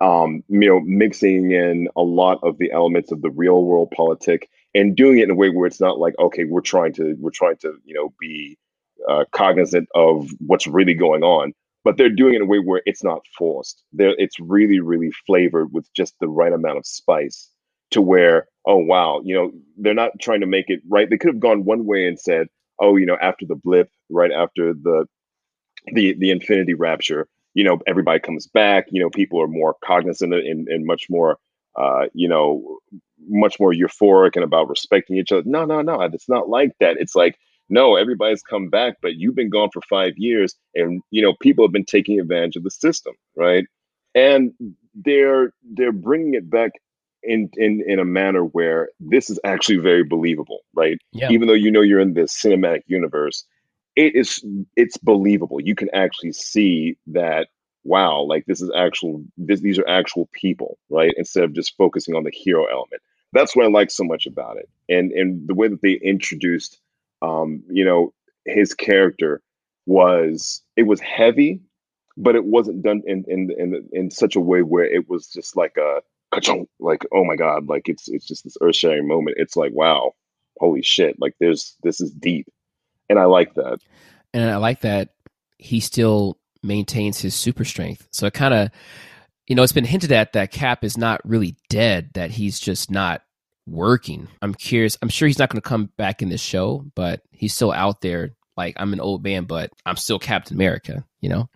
Um, you know, mixing in a lot of the elements of the real world politic and doing it in a way where it's not like, okay, we're trying to we're trying to you know be uh, cognizant of what's really going on, but they're doing it in a way where it's not forced. There, it's really really flavored with just the right amount of spice to where oh wow you know they're not trying to make it right they could have gone one way and said oh you know after the blip right after the the the infinity rapture you know everybody comes back you know people are more cognizant and, and much more uh you know much more euphoric and about respecting each other. No no no it's not like that. It's like no everybody's come back but you've been gone for five years and you know people have been taking advantage of the system right? And they're they're bringing it back in in in a manner where this is actually very believable, right? Yeah. Even though you know you're in this cinematic universe, it is it's believable. You can actually see that wow, like this is actual this, these are actual people, right? Instead of just focusing on the hero element. That's what I like so much about it. And and the way that they introduced um, you know, his character was it was heavy, but it wasn't done in in in in such a way where it was just like a like oh my god like it's it's just this earth-shattering moment. It's like wow holy shit like there's this is deep. And i like that. And i like that he still maintains his super strength. So it kind of you know it's been hinted at that cap is not really dead that he's just not working. I'm curious i'm sure he's not going to come back in this show but he's still out there like i'm an old man but i'm still captain america you know?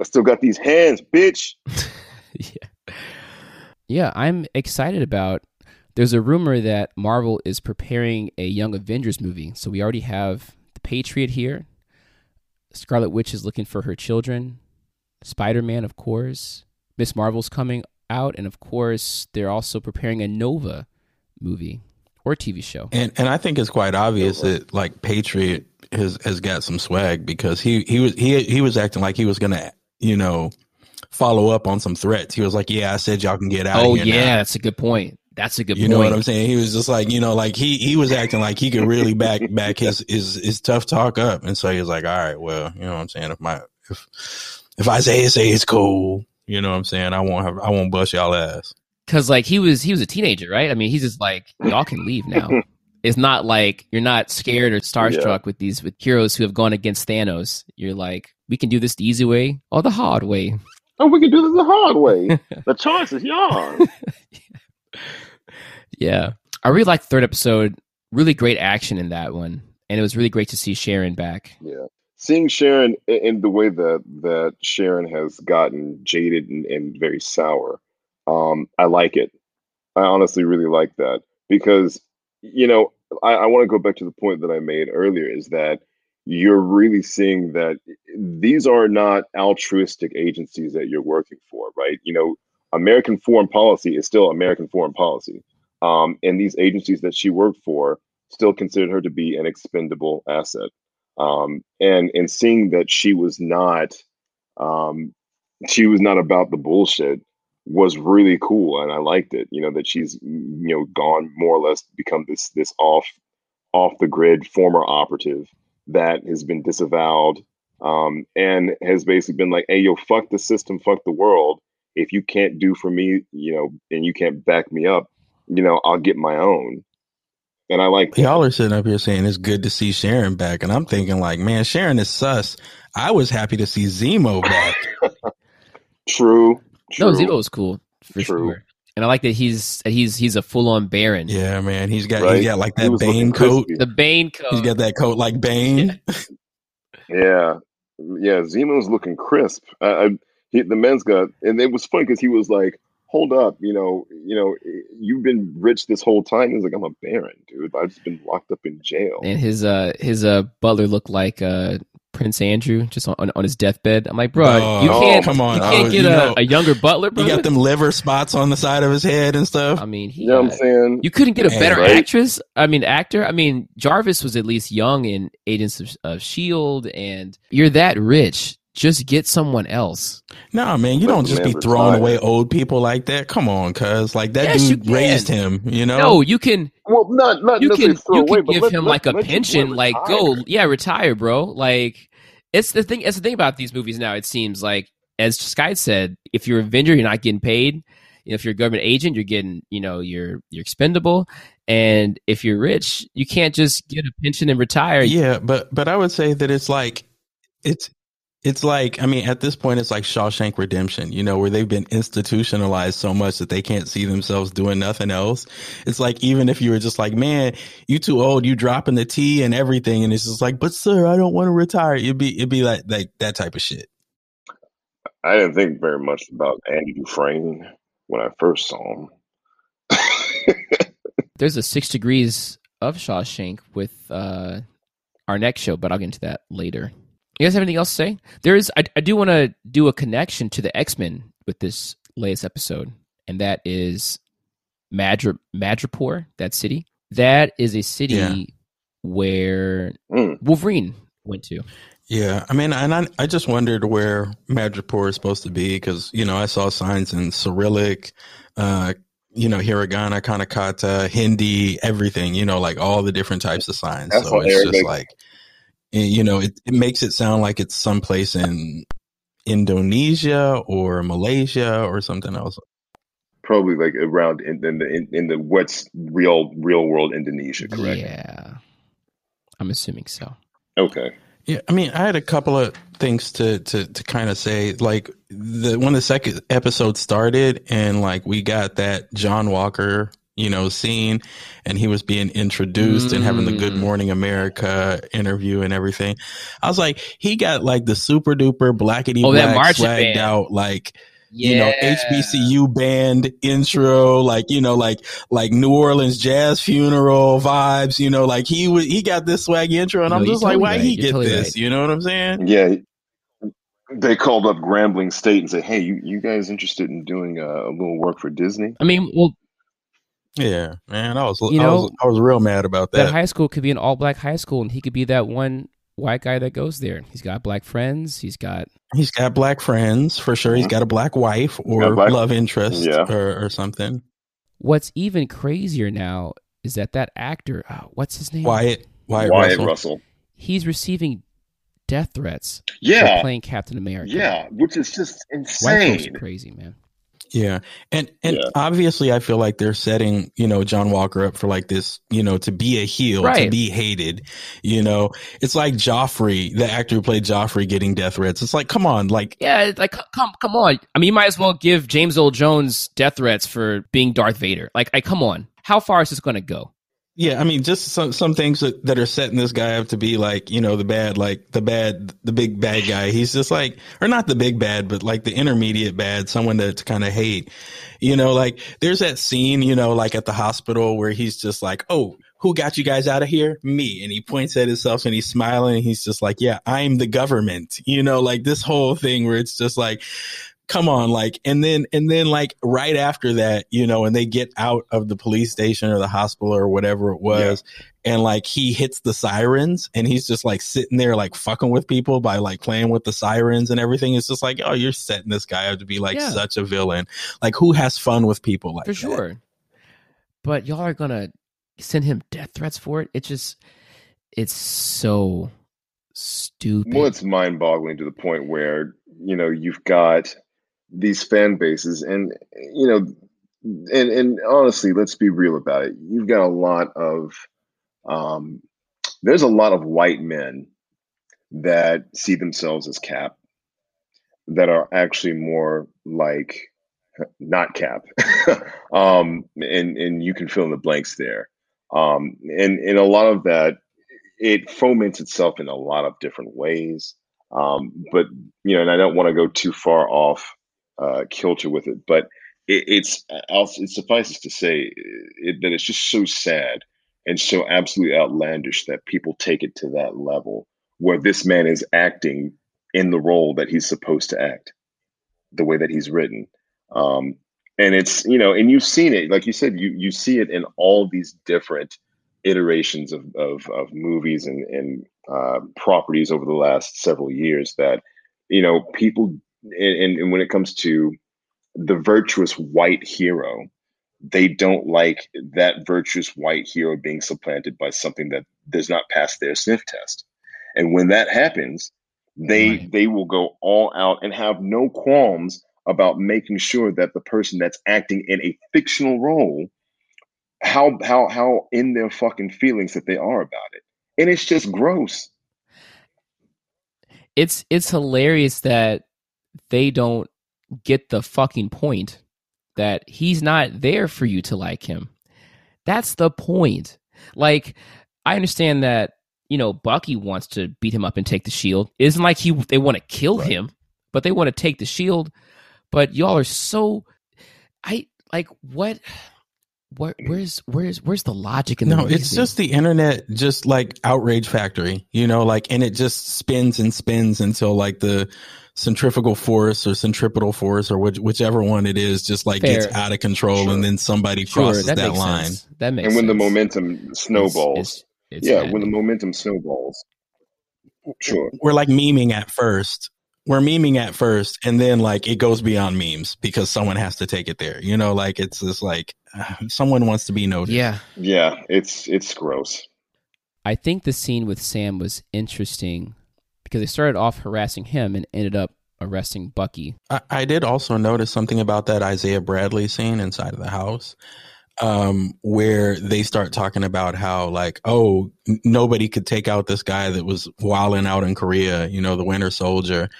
I still got these hands bitch. Yeah yeah, I'm excited about. There's a rumor that Marvel is preparing a Young Avengers movie. So we already have the Patriot here. Scarlet Witch is looking for her children. Spider Man, of course. Miss Marvel's coming out, and of course, they're also preparing a Nova movie or TV show. And and I think it's quite obvious that like Patriot has has got some swag because he he was he he was acting like he was gonna you know follow up on some threats. He was like, "Yeah, I said y'all can get out." Oh yeah, now. that's a good point. That's a good. You point. know what I'm saying? He was just like, you know, like he he was acting like he could really back back his his his tough talk up, and so he was like, "All right, well, you know what I'm saying? If my if if I say it, say it's cool, you know what I'm saying? I won't have I won't bust y'all ass." Cause like he was he was a teenager, right? I mean, he's just like y'all can leave now. it's not like you're not scared or starstruck yeah. with these with heroes who have gone against Thanos. You're like, we can do this the easy way or the hard way. Oh, we can do this the hard way. the choice is yours. yeah. I really liked the third episode. Really great action in that one. And it was really great to see Sharon back. Yeah. Seeing Sharon in the way that that Sharon has gotten jaded and, and very sour, um, I like it. I honestly really like that because, you know, I, I want to go back to the point that I made earlier is that you're really seeing that these are not altruistic agencies that you're working for, right? You know, American foreign policy is still American foreign policy. Um, and these agencies that she worked for still considered her to be an expendable asset. Um, and and seeing that she was not um, she was not about the bullshit was really cool and I liked it. You know, that she's you know gone more or less become this this off off the grid former operative that has been disavowed um, and has basically been like, hey, yo, fuck the system, fuck the world. If you can't do for me, you know, and you can't back me up, you know, I'll get my own. And I like that. y'all are sitting up here saying it's good to see Sharon back, and I'm thinking like, man, Sharon is sus. I was happy to see Zemo back. true, true. No, Zemo was cool for true. sure and I like that he's he's he's a full on Baron. Yeah, man, he's got right? he's got like that Bane coat. The Bane coat. He's got that coat like Bane. Yeah, yeah. Zemo's looking crisp. Uh, he, the man's got, and it was funny because he was like, "Hold up, you know, you know, you've been rich this whole time." He's like, "I'm a Baron, dude. I've just been locked up in jail." And his uh his uh butler looked like uh Prince Andrew just on, on his deathbed. I'm like, bro, oh, you can't come on, you oh, can't oh, get you a, know, a, younger butler. Bro. He got them liver spots on the side of his head and stuff. I mean, he you know what I'm saying? You couldn't get a better right? actress. I mean, actor. I mean, Jarvis was at least young in Agents of, of Shield, and you're that rich. Just get someone else. No, man, you don't just be throwing away old people like that. Come on, cuz like that Yes, dude raised him, you know? No, you can Well, not not you can throw you away, can but give let- him let- like a let your pension, like go yeah, retire, bro. Like it's the thing. It's the thing about these movies now. It seems like, as Sky said, if you're a vendor, you're not getting paid. You know, if you're a government agent, you're getting, you know, you're you're expendable. And if you're rich, you can't just get a pension and retire. Yeah, but but I would say that it's like it's it's like I mean at this point it's like Shawshank Redemption, you know, where they've been institutionalized so much that they can't see themselves doing nothing else. It's like even if you were just like, man, you too old, you dropping the T and everything, and it's just like, but sir, I don't want to retire. It'd be it'd be like like that type of shit. I didn't think very much about Andy Dufresne when I first saw him. There's a six degrees of Shawshank with uh, our next show, but I'll get into that later. You guys have anything else to say? There is. I, I do want to do a connection to the X Men with this latest episode, and that is Madra Madripoor, that city. That is a city Yeah. where Mm. Wolverine went to. Yeah, I mean, and I, I just wondered where Madripoor is supposed to be because you know I saw signs in Cyrillic, uh, you know, Hiragana, Kanakata, Hindi, everything. You know, like all the different types of signs. That's so it's just Arabic. like, you know, it, it makes it sound like it's someplace in Indonesia or Malaysia or something else. Probably like around in, in the in, in the what's real real world Indonesia, correct? Yeah, I'm assuming so. Okay. Yeah, I mean, I had a couple of things to to to kind of say. Like the when the second episode started, and like we got that John Walker, you know, scene, and he was being introduced and having the Good Mm. Morning America interview and everything. I was like, he got like the super duper blackety Oh, that black marching swagged band. out like you know HBCU band intro, like you know, like like New Orleans jazz funeral vibes. You know, like he would he got this swaggy intro, and No, I'm you're just like, why right. he You're get totally this? right. You know what I'm saying? Yeah. They called up Grambling State and said, "Hey, you, you guys interested in doing uh, a little work for Disney?" I mean, well, Yeah, man, I was You I was know, I was real mad about that that. high school could be an all black high school, and he could be that one white guy that goes there. He's got black friends. He's got He's got black friends for sure. He's got a black wife or black- love interest Yeah. or, or something. What's even crazier now is that that actor, uh, what's his name? Wyatt Wyatt, Wyatt Russell. Russell. He's receiving death threats for Yeah. playing Captain America. Yeah, which is just White insane. crazy, man. Yeah. And and Yeah. obviously I feel like they're setting, you know, John Walker up for like this, you know, to be a heel, to be hated. You know, it's like Joffrey, the actor who played Joffrey getting death threats. It's like, come on, like Yeah, like come come on. I mean, you might as well give James Earl Jones death threats for being Darth Vader. Like, I come on. How far is this going to go? Yeah, I mean, just some some things that, that are setting this guy up to be like, you know, the bad, like the bad, the big bad guy. He's just like, or not the big bad, but like the intermediate bad, someone to kind of hate. You know, like there's that scene, you know, like at the hospital where he's just like, oh, who got you guys out of here? Me. And he points at himself and he's smiling and he's just like, yeah, I'm the government. You know, like this whole thing where it's just like, come on like and then and then like right after that you know and they get out of the police station or the hospital or whatever it was and like he hits the sirens and he's just like sitting there like fucking with people by like playing with the sirens and everything it's just like oh you're setting this guy up to be like Yeah. such a villain like who has fun with people like For that? sure. But y'all are going to send him death threats for it? It just, it's so stupid. Well, it's mind boggling to the point where, you know, you've got these fan bases and, you know, and, and honestly, let's be real about it. You've got a lot of, um, there's a lot of white men that see themselves as Cap that are actually more like not Cap. um, and, and you can fill in the blanks there. Um, and, and a lot of that, it foments itself in a lot of different ways. Um, but you know, and I don't want to go too far off uh, kilter with it, but it, it's I'll, it suffices to say it, that it's just so sad and so absolutely outlandish that people take it to that level where this man is acting in the role that he's supposed to act, the way that he's written. Um, and it's you know, and you've seen it, like you said, you you see it in all these different iterations of of, of movies and and uh, properties over the last several years that you know, people, and, and when it comes to the virtuous white hero, they don't like that virtuous white hero being supplanted by something that does not pass their sniff test. And when that happens, they right. they will go all out and have no qualms about making sure that the person that's acting in a fictional role how how how in their fucking feelings that they are about it. And it's just gross. It's it's hilarious that they don't get the fucking point that he's not there for you to like him. That's the point. Like I understand that you know Bucky wants to beat him up and take the shield. It isn't like he they want to kill right. him, but they want to take the shield. But y'all are so I like what where, where's where's where's the logic in the no reasoning? it's just the internet just like outrage factory you know like and it just spins and spins until like the centrifugal force or centripetal force or which, whichever one it is just like Fair. gets out of control sure. and then somebody sure, crosses that, that line sense. that makes and when sense. the momentum snowballs it's, it's, it's yeah when the momentum snowballs sure we're like memeing at first we're memeing at first and then like it goes beyond memes because someone has to take it there you know like it's just like uh, someone wants to be noticed. Yeah. Yeah it's it's gross. I think the scene with sam was interesting because they started off harassing him and ended up arresting bucky. I, I did also notice something about that isaiah bradley scene inside of the house um, where they start talking about how like, oh, n- nobody could take out this guy that was wilding out in Korea, you know, the Winter Soldier.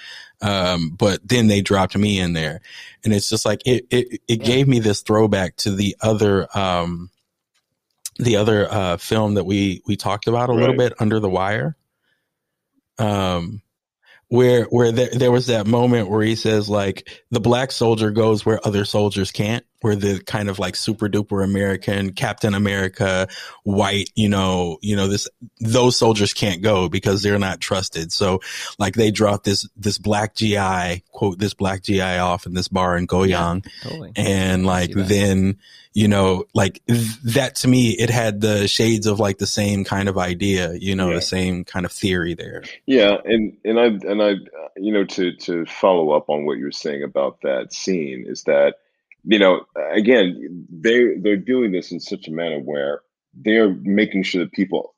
Um, but then they dropped me in there, and it's just like it it, it yeah. gave me this throwback to the other um, the other uh, film that we we talked about a right. little bit, Under the Wire. Um, where where there, there was that moment where he says like the black soldier goes where other soldiers can't where the kind of like super duper american captain america white you know you know this those soldiers can't go because they're not trusted so like they drop this this black gi quote this black gi off in this bar in goyang yeah, totally. and like then you know, like that to me, it had the shades of like the same kind of idea, you know, yeah. the same kind of theory there. Yeah. And, and I, and I, you know, to, to follow up on what you're saying about that scene is that, you know, again, they, they're doing this in such a manner where they're making sure that people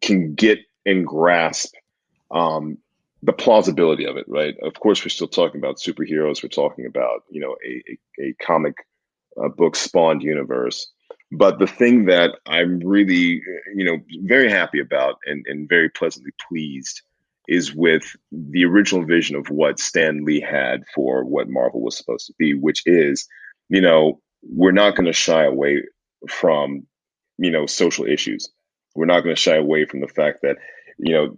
can get and grasp, um, the plausibility of it, right? Of course, we're still talking about superheroes. We're talking about, you know, a, a, a comic uh, book spawned universe. But the thing that I'm really, you know, very happy about and, and very pleasantly pleased is with the original vision of what Stan Lee had for what Marvel was supposed to be, which is, you know, we're not going to shy away from, you know, social issues. We're not going to shy away from the fact that, you know,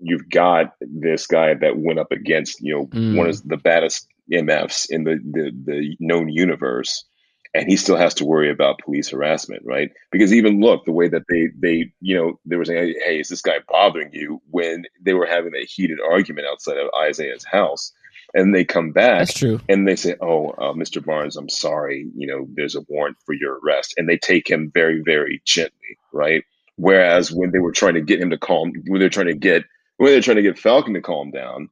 you've got this guy that went up against, you know, mm. one of the baddest MFs in the, the, the known universe and he still has to worry about police harassment, right? Because even look, the way that they they you know they were saying, hey, is this guy bothering you? When they were having a heated argument outside of Isaiah's house, and they come back, that's true, and they say, oh, uh, Mr. Barnes, I'm sorry, you know, there's a warrant for your arrest, and they take him very very gently, right? Whereas when they were trying to get him to calm, when they're trying to get when they're trying to get Falcon to calm down,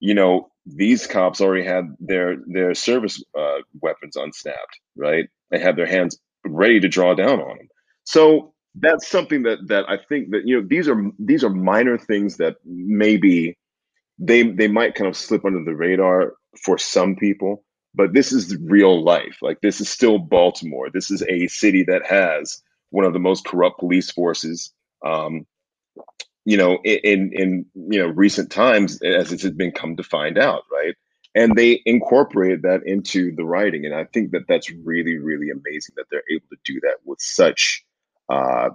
you know, these cops already had their their service uh, weapons unsnapped, right? They had their hands ready to draw down on them. So that's something that that I think that you know these are these are minor things that maybe they they might kind of slip under the radar for some people, but this is real life. Like this is still Baltimore. This is a city that has one of the most corrupt police forces um, you know, in in you know recent times as it has been come to find out, right? And they incorporated that into the writing, and I think that that's really really amazing that they're able to do that with such uh,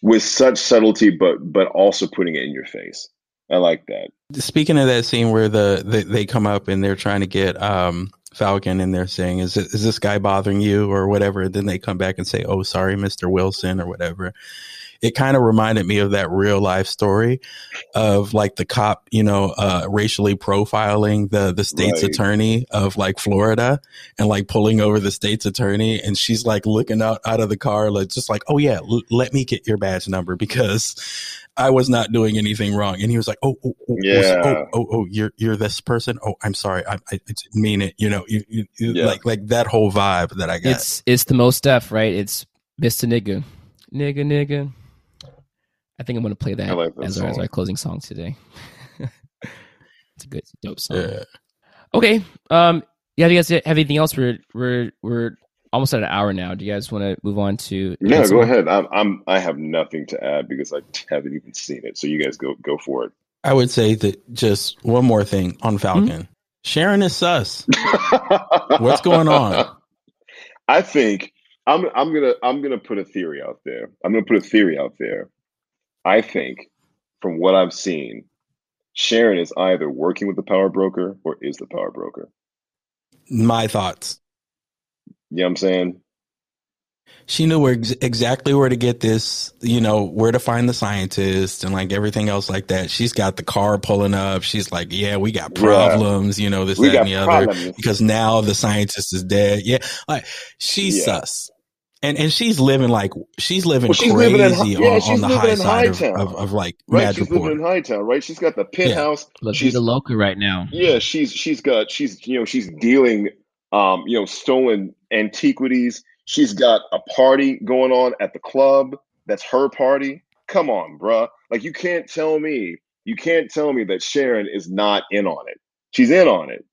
with such subtlety, but but also putting it in your face. I like that. Speaking of that scene where the, the they come up and they're trying to get um, Falcon and they're saying, "Is is this guy bothering you or whatever?" And then they come back and say, "Oh, sorry, Mister Wilson" or whatever it kind of reminded me of that real life story of like the cop, you know, uh, racially profiling the, the state's Right. attorney of like Florida and like pulling over the state's attorney. And she's like looking out, out of the car, like, just like, oh yeah, l- let me get your badge number because I was not doing anything wrong. And he was like, oh, oh, oh, Yeah. oh, oh, oh, you're, you're this person. Oh, I'm sorry. I, I, I didn't mean it. You know, you, you, you Yeah. like, like that whole vibe that I got. It's it's the most stuff, right? It's Mr. Nigga. Nigga nigga. I think I'm gonna play that, like that as, our, as our closing song today. it's a good dope song. yeah. Okay. Um yeah, do you guys have anything else? We're we're we're almost at an hour now. Do you guys want to move on to Yeah, Ansel? go ahead. I'm, I'm I have nothing to add because I haven't even seen it. So you guys go go for it. I would say that just one more thing on Falcon. Sharon is sus. What's going on? I think I'm I'm gonna I'm gonna put a theory out there. I'm gonna put a theory out there. I think from what I've seen, Sharon is either working with the power broker or is the power broker. My thoughts. You know what I'm saying? She knew where ex- exactly where to get this, you know, where to find the scientist and like everything else like that. She's got the car pulling up. She's like, yeah, we got Yeah. problems, you know, this, We that, and the other. Because now the scientist is dead. Yeah. Like she's Yeah. sus. And and she's living like she's living Well, she's crazy living in- yeah, on, she's on the living high in side of, Hightown. of, of like Right, she's Madripoor. living in Hightown, right? She's got the penthouse. La She's a Loca right now. yeah, she's she's got she's you know she's dealing um you know stolen antiquities. She's got a party going on at the club. That's her party. Come on, bruh. Like you can't tell me you can't tell me that Sharon is not in on it. She's in on it.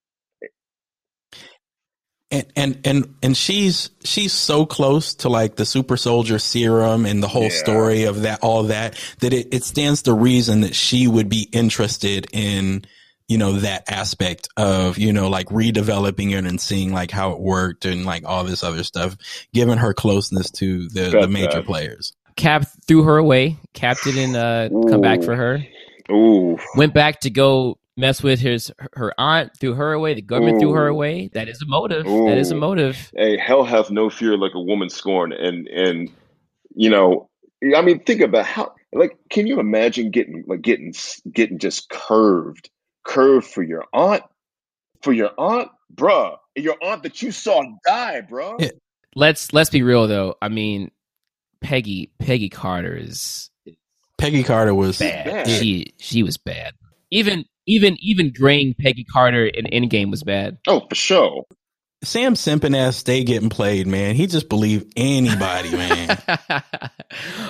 And and and and she's she's so close to like the super soldier serum and the whole Yeah. story of that all that that it, it stands to reason that she would be interested in you know that aspect of you know like redeveloping it and seeing like how it worked and like all this other stuff given her closeness to the the major that. players Cap threw her away. Cap didn't uh, come back for her. Ooh. Went back to go mess with his her aunt. Threw her away. The government threw her away. That is a motive. That is a motive. Hey, hell hath no fear like a woman scorned. And and you know, I mean, think about how like can you imagine getting like getting getting just curved, curved for your aunt, for your aunt, bruh, your aunt that you saw die, bruh. Yeah. Let's let's be real though. I mean, Peggy Peggy Carter is peggy carter was bad. bad. She she was bad. Even even even graying Peggy Carter in Endgame was bad. Oh, for sure. sam simpson ass stay getting played man he just believe anybody man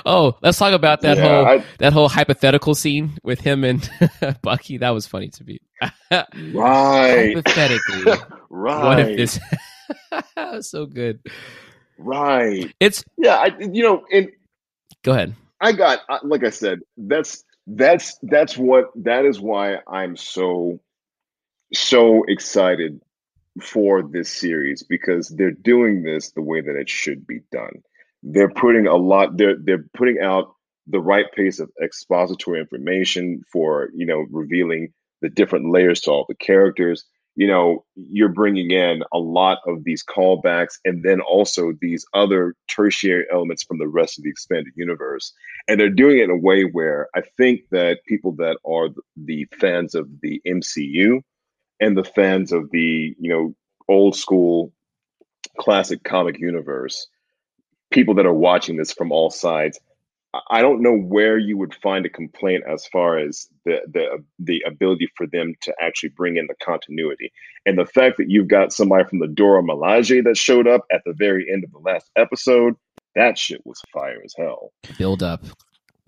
oh, let's talk about that Yeah, whole I- that whole hypothetical scene with him and Bucky. That was funny to me. Right. Hypothetically, right. what if this? that was so good. Right. It's Yeah, I you know, and go ahead. I got like I said, that's that's that's what that is why I'm so so excited for this series because they're doing this the way that it should be done. They're putting a lot they're they're putting out the right pace of expository information for, you know, revealing the different layers to all the characters. You know, you're bringing in a lot of these callbacks and then also these other tertiary elements from the rest of the expanded universe. And they're doing it in a way where I think that people that are the fans of the MCU and the fans of the you know old school classic comic universe, people that are watching this from all sides, I- I don't know where you would find a complaint as far as the the the ability for them to actually bring in the continuity and the fact that you've got somebody from the Dora Milaje that showed up at the very end of the last episode. That shit was fire as hell. Build up.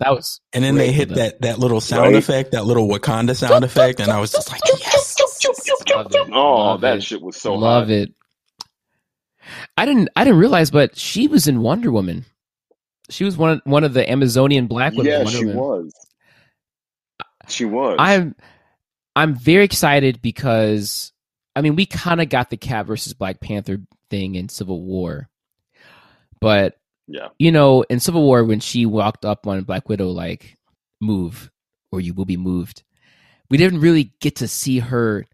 That was And then they hit that that little sound Right. effect, that little Wakanda sound effect, and I was just like, yes. love it. Oh, that it. shit was so love hot. it. I didn't I didn't realize, but she was in Wonder Woman. She was one of, one of the Amazonian black women. Yeah, she Woman. was. She was. I'm I'm very excited because I mean we kind of got the Cap versus Black Panther thing in Civil War, but yeah. you know in Civil War when she walked up on Black Widow like move or you will be moved, we didn't really get to see her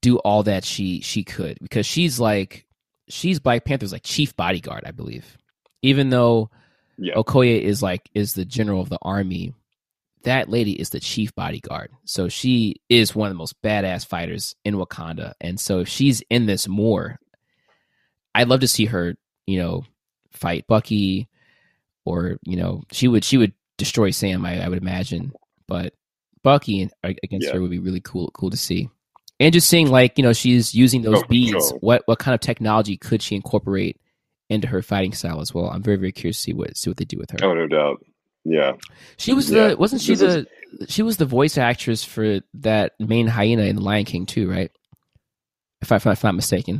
do all that she she could because she's like she's Black Panther's like chief bodyguard I believe, even though Yeah. Okoye is like is the general of the army. That lady is the chief bodyguard. So she is one of the most badass fighters in Wakanda. And so if she's in this more, I'd love to see her, you know, fight Bucky or, you know, she would she would destroy Sam, I, I would imagine. But Bucky uh, against Yeah. her would be really cool cool to see. And just seeing like, you know, she's using those Oh, beads. sure. What what kind of technology could she incorporate into her fighting style as well? I'm very, very curious to see what see what they do with her. Oh, no doubt. Yeah. She was Yeah, the wasn't she this the she was the voice actress for that main hyena in The Lion King too, right? If, I, if I'm not mistaken.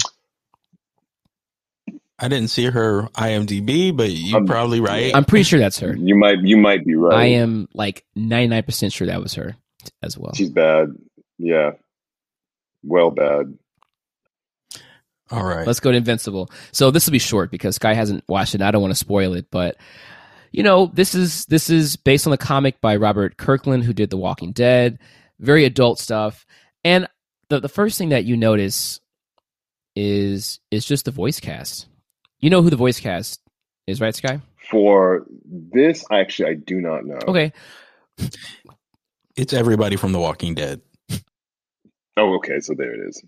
I didn't see her IMDb, but you're Um, probably right. I'm pretty sure that's her. You might you might be right. I am like 99% sure that was her as well. She's bad. Yeah. Well bad. All right. Let's go to Invincible. So this will be short because Sky hasn't watched it. And I don't want to spoil it, but you know, this is this is based on the comic by Robert Kirkman, who did The Walking Dead. Very adult stuff, and the the first thing that you notice is is just the voice cast. You know who the voice cast is, right, Sky? For this, actually, I do not know. Okay, It's everybody from The Walking Dead. Oh, okay. So there it is.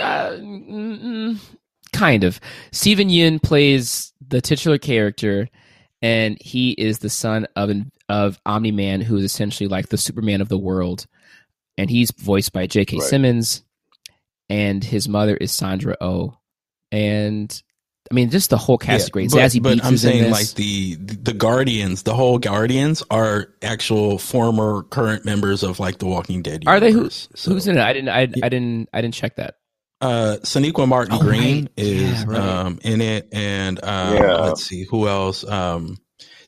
Uh, kind of. Steven Yeun plays the titular character, and he is the son of an, of Omni Man, who is essentially like the Superman of the world, and he's voiced by J.K. Right. Simmons, and his mother is Sandra Oh, and I mean, just the whole cast is great. but, Zazie but Beetz I'm is in saying this. like the the Guardians, the whole Guardians are actual former current members of like the Walking Dead. Are they who? universe. So, Who's in it? I didn't. I, I didn't. I didn't check that. Uh, Sonequa Martin Oh, Green right. is Yeah, right. um in it, and uh, Yeah. let's see who else. Um,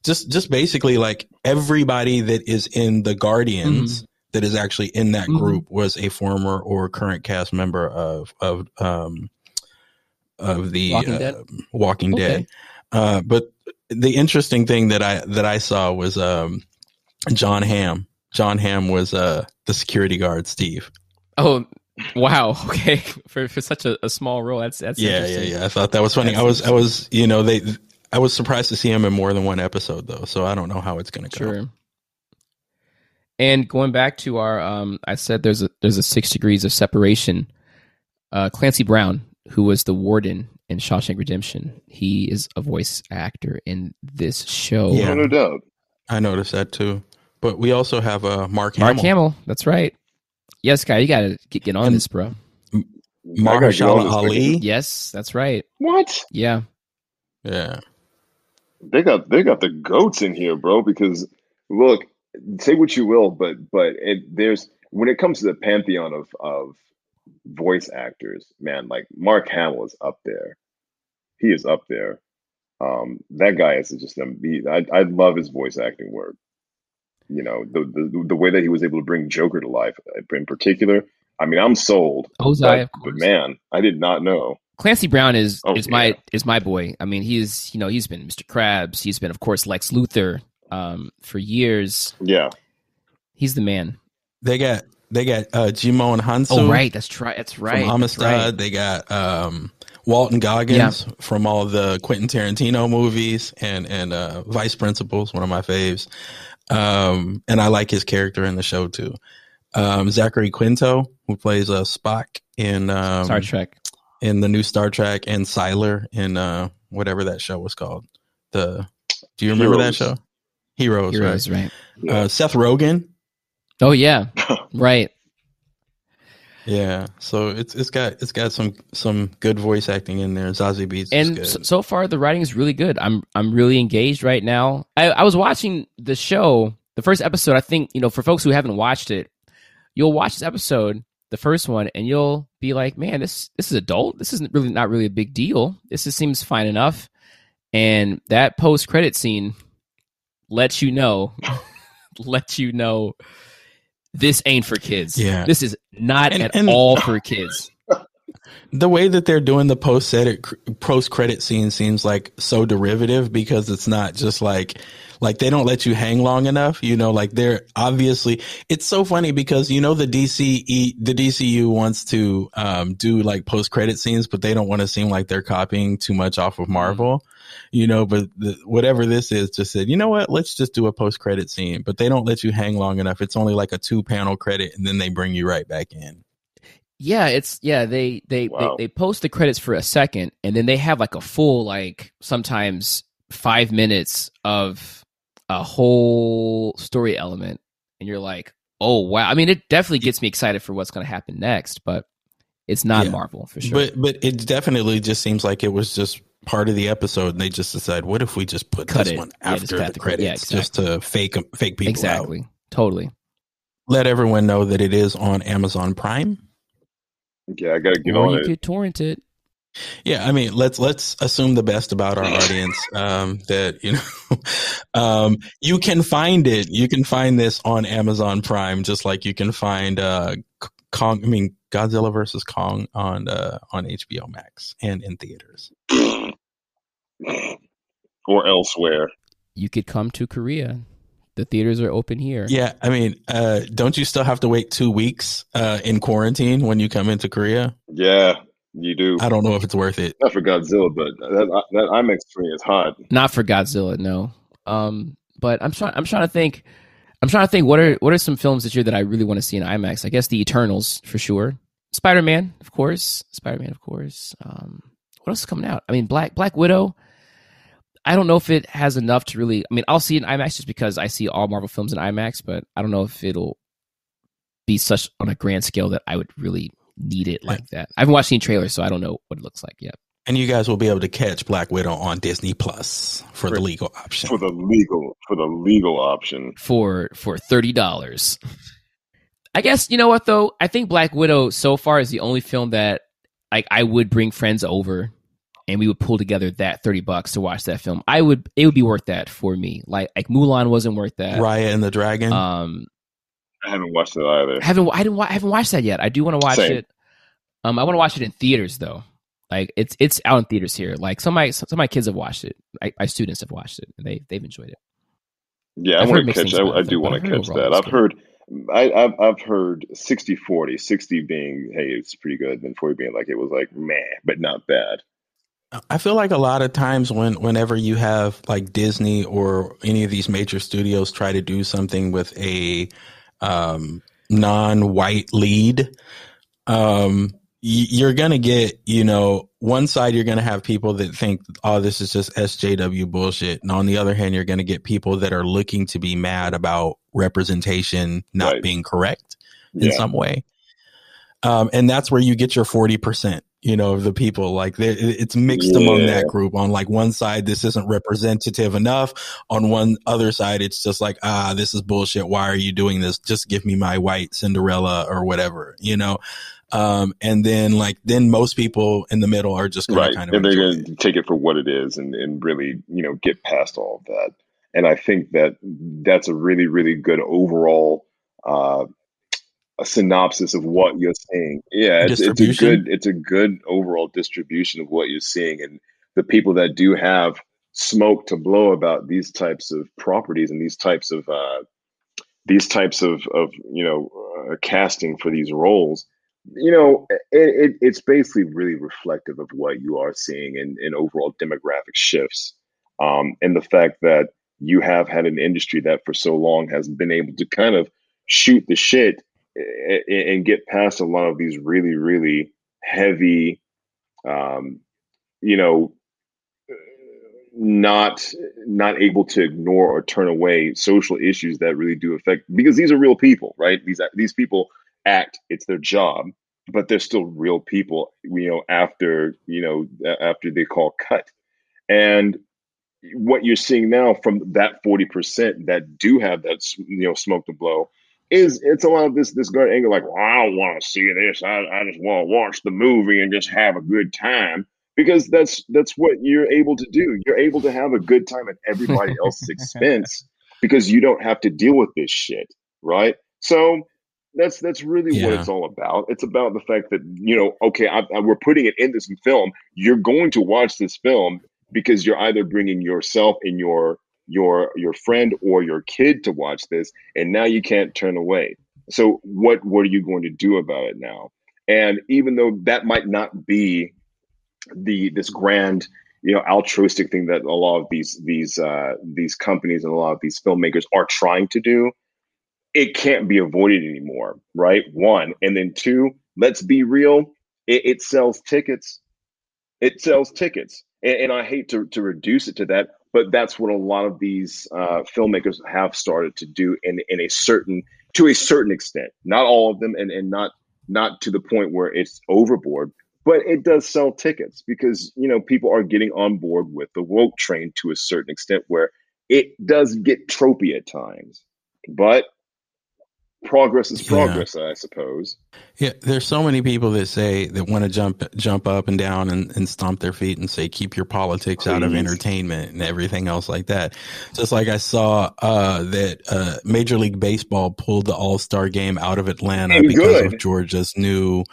just just basically like everybody that is in the Guardians Mm-hmm. that is actually in that Mhm. group was a former or current cast member of of um of the Walking Dead? Walking Okay. Dead. Uh, but the interesting thing that I that I saw was um John Hamm. John Hamm was uh the security guard, Steve. Oh, wow. Okay, for for such a, a small role, that's that's yeah, yeah, interesting. yeah. I thought that was funny. That's I was, I was, you know, they, I was surprised to see him in more than one episode though. So I don't know how it's going to go. Sure. And going back to our, um, I said there's a there's a six degrees of separation. Uh, Clancy Brown, who was the warden in Shawshank Redemption, he is a voice actor in this show. Yeah. No doubt. I noticed that too. But we also have uh, Mark Mark Hamill. Hamill, that's right. Yes, guy, you gotta get, get on And- this, bro. I gotta get on Mahershala Ali. Yes, that's right. What? Yeah, Yeah. They got they got the goats in here, bro. Because look, say what you will, but but it, there's when it comes to the pantheon of of voice actors, man, like Mark Hamill is up there. He is up there. Um, that guy is just a beat. I I love his voice acting work. You know the, the the way that he was able to bring Joker to life, in particular. I mean, I'm sold. Ozai, But, of but man, I did not know. Clancy Brown is Oh, is my yeah. is my boy. I mean, he's you know he's been Mr. Krabs. He's been, of course, Lex Luthor um, for years. Yeah, He's the man. They got, they got uh, and Hounsou. Oh, right. That's right. That's right. From That's Amistad. right. They got um, Walton Goggins from all the Quentin Tarantino movies and, and uh, Vice Principals, one of my faves. Um, and I like his character in the show too. Um, Zachary Quinto, who plays uh, Spock in um, Star Trek. in the new Star Trek, and Sylar in uh, whatever that show was called. The Do you remember that show? Heroes, Heroes, right? right? Uh, Seth Rogen. Oh yeah, right. Yeah, so it's it's got it's got some some good voice acting in there. Zazie Beetz is And good. so, so far, the writing is really good. I'm I'm really engaged right now. I, I was watching the show, the first episode. I think you know, for folks who haven't watched it, you'll watch this episode, the first one, and you'll be like, "Man, this this is adult. This isn't really not really a big deal. This just seems fine enough." And that post credit scene lets you know, lets you know, this ain't for kids. Yeah. this is not And- at and- all for kids. the way that they're doing the post credit post credit scene seems like so derivative because it's not just like like they don't let you hang long enough. You know, like they're obviously it's so funny because you know the DCE the DCU wants to um, do like post credit scenes, but they don't want to seem like they're copying too much off of Marvel. You know, but the, whatever this is, just said, you know what? Let's just do a post credit scene, but they don't let you hang long enough. It's only like a two panel credit, and then they bring you right back in. Yeah, it's yeah. They they, wow. they they post the credits for a second, and then they have like a full like sometimes five minutes of a whole story element, and you're like, oh wow. I mean, it definitely gets me excited for what's going to happen next, but it's not yeah. Marvel for sure. But but it definitely just seems like it was just part of the episode, and they just decided, what if we just put Cut this it. one after yeah, the credits, yeah, exactly. just to fake fake people exactly, out. totally. Let everyone know that it is on Amazon Prime. Yeah, I gotta get or on you it. could torrent it. Yeah, I mean, let's let's assume the best about our audience. Um, that you know, um, you can find it. You can find this on Amazon Prime, just like you can find uh, Kong. I mean, Godzilla versus Kong on uh, on HBO Max and in theaters, or elsewhere. You could come to Korea the theaters are open here. Yeah, I mean, uh, don't you still have to wait two weeks uh, in quarantine when you come into Korea? Yeah, you do. I don't know if it's worth it. Not for Godzilla, but that, that IMAX screen is hot. Not for Godzilla, no. Um, but I'm trying. I'm trying to think. I'm trying to think. What are what are some films this year that I really want to see in IMAX? I guess The Eternals for sure. Spider Man, of course. Spider Man, of course. Um, what else is coming out? I mean, Black Black Widow. I don't know if it has enough to really. I mean, I'll see it in IMAX just because I see all Marvel films in IMAX, but I don't know if it'll be such on a grand scale that I would really need it like that. I haven't watched any trailers, so I don't know what it looks like yet. And you guys will be able to catch Black Widow on Disney Plus for, for the legal option. For the legal, for the legal option. For for thirty dollars. I guess you know what though. I think Black Widow so far is the only film that like I would bring friends over and we would pull together that 30 bucks to watch that film. I would it would be worth that for me. Like like mulan wasn't worth that. Raya and the dragon? Um i haven't watched it either. I haven't i didn't i haven't watched that yet. I do want to watch Same. it. Um i want to watch it in theaters though. Like it's it's out in theaters here. Like some of my some of my kids have watched it. I, my students have watched it. And they they've enjoyed it. Yeah i want to catch I, I do want to catch that. i've heard I, have I've heard 60 40, 60 being, hey, it's pretty good, and 40 being like, it was like, meh, but not bad. I feel like a lot of times when whenever you have like Disney or any of these major studios try to do something with a um, non-white lead, um, you're gonna get you know one side you're gonna have people that think oh this is just SJW bullshit, and on the other hand you're gonna get people that are looking to be mad about representation not right. being correct in yeah. some way. Um, and that's where you get your 40% you know, of the people. Like it's mixed yeah. among that group. On like one side, this isn't representative enough. On one other side, it's just like, ah, this is bullshit. Why are you doing this? Just give me my white Cinderella or whatever, you know? Um, and then like, then most people in the middle are just right. kind of, and they're going to take it for what it is and, and really, you know, get past all of that. And I think that that's a really, really good overall, uh, a synopsis of what you're seeing. Yeah, it's, it's, a good it's a good overall distribution of what you're seeing, and the people that do have smoke to blow about these types of properties and these types of uh, these types of of you know uh, casting for these roles. You know, it, it, it's basically really reflective of what you are seeing in, in overall demographic shifts, um, and the fact that you have had an industry that for so long has been able to kind of shoot the shit and get past a lot of these really, really heavy, um, you know, not not able to ignore or turn away social issues that really do affect because these are real people, right? These these people act; it's their job, but they're still real people. You know, after you know after they call cut, and what you're seeing now from that 40% that do have that you know smoke to blow is it's a lot of this this good angle like well i don't want to see this I, I just want to watch the movie and just have a good time because that's that's what you're able to do you're able to have a good time at everybody else's expense because you don't have to deal with this shit right so That's that's really what it's all about. It's about the fact that you know, okay, I, I, we're putting it in this film. You're going to watch this film because you're either bringing yourself and your your your friend or your kid to watch this, and now you can't turn away. So what what are you going to do about it now? And even though that might not be the this grand you know altruistic thing that a lot of these these uh, these companies and a lot of these filmmakers are trying to do it can't be avoided anymore right one and then two let's be real it, it sells tickets it sells tickets and, and i hate to, to reduce it to that but that's what a lot of these uh, filmmakers have started to do in, in a certain to a certain extent. Not all of them and, and not not to the point where it's overboard but it does sell tickets because you know people are getting on board with the woke train to a certain extent where it does get tropey at times. But progress is Yeah. progress i suppose Yeah, there's so many people that say that want to jump jump up and down and, and stomp their feet and say keep your politics out of entertainment and everything else like that. Just like I saw uh, that uh, Major League Baseball pulled the All Star game out of Atlanta And because good. of Georgia's new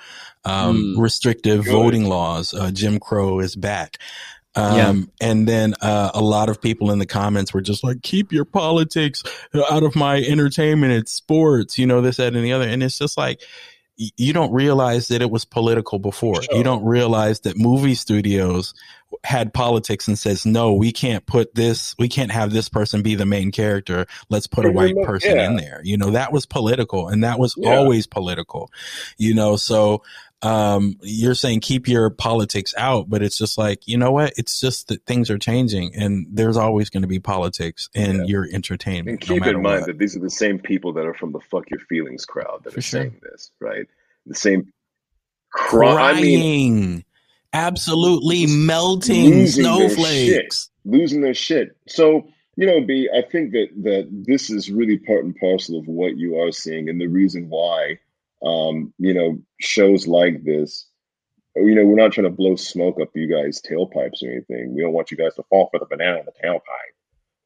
um, Mm. restrictive Good. voting laws. Uh, Jim Crow is back. Um, Yeah. and then, uh, a lot of people in the comments were just like, keep your politics out of my entertainment. It's sports, you know, this, that, and the other. And it's just like, you don't realize that it was political before. Sure. You don't realize that movie studios had politics and says, no, we can't put this, we can't have this person be the main character. Let's put a white person yeah. in there. You know, that was political and that was Yeah. always political, you know, so, um, you're saying keep your politics out, but it's just like, you know what? It's just that things are changing and there's always going to be politics in Yeah. your And keep no in mind what. that these are the same people that are from the "fuck your feelings" crowd that For are sure. saying this, right? The same. Cry, I mean, crying, absolutely melting their snowflakes. losing their shit. So you know, B, I think that that this is really part and parcel of what you are seeing, and the reason why, um, you know, shows like this. You know, we're not trying to blow smoke up you guys' tailpipes or anything. We don't want you guys to fall for the banana in the tailpipe.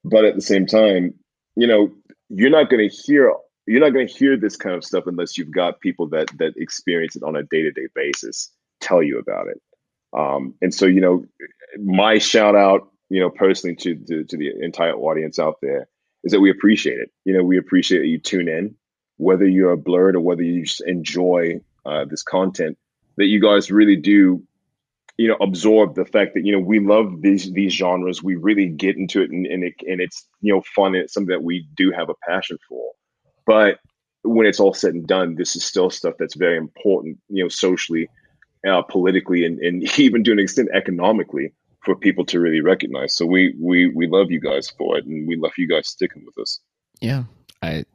But at the same time, you know, you're not going to hear you're not going to hear this kind of stuff unless you've got people that that experience it on a day to day basis tell you about it. Um, and so, you know, my shout out, you know, personally to, to to the entire audience out there is that we appreciate it. You know, we appreciate that you tune in, whether you're blurred or whether you just enjoy uh, this content. That you guys really do, you know, absorb the fact that you know we love these these genres. We really get into it, and, and it and it's you know fun. And it's something that we do have a passion for. But when it's all said and done, this is still stuff that's very important, you know, socially, uh, politically, and, and even to an extent economically for people to really recognize. So we we we love you guys for it, and we love you guys sticking with us. Yeah, I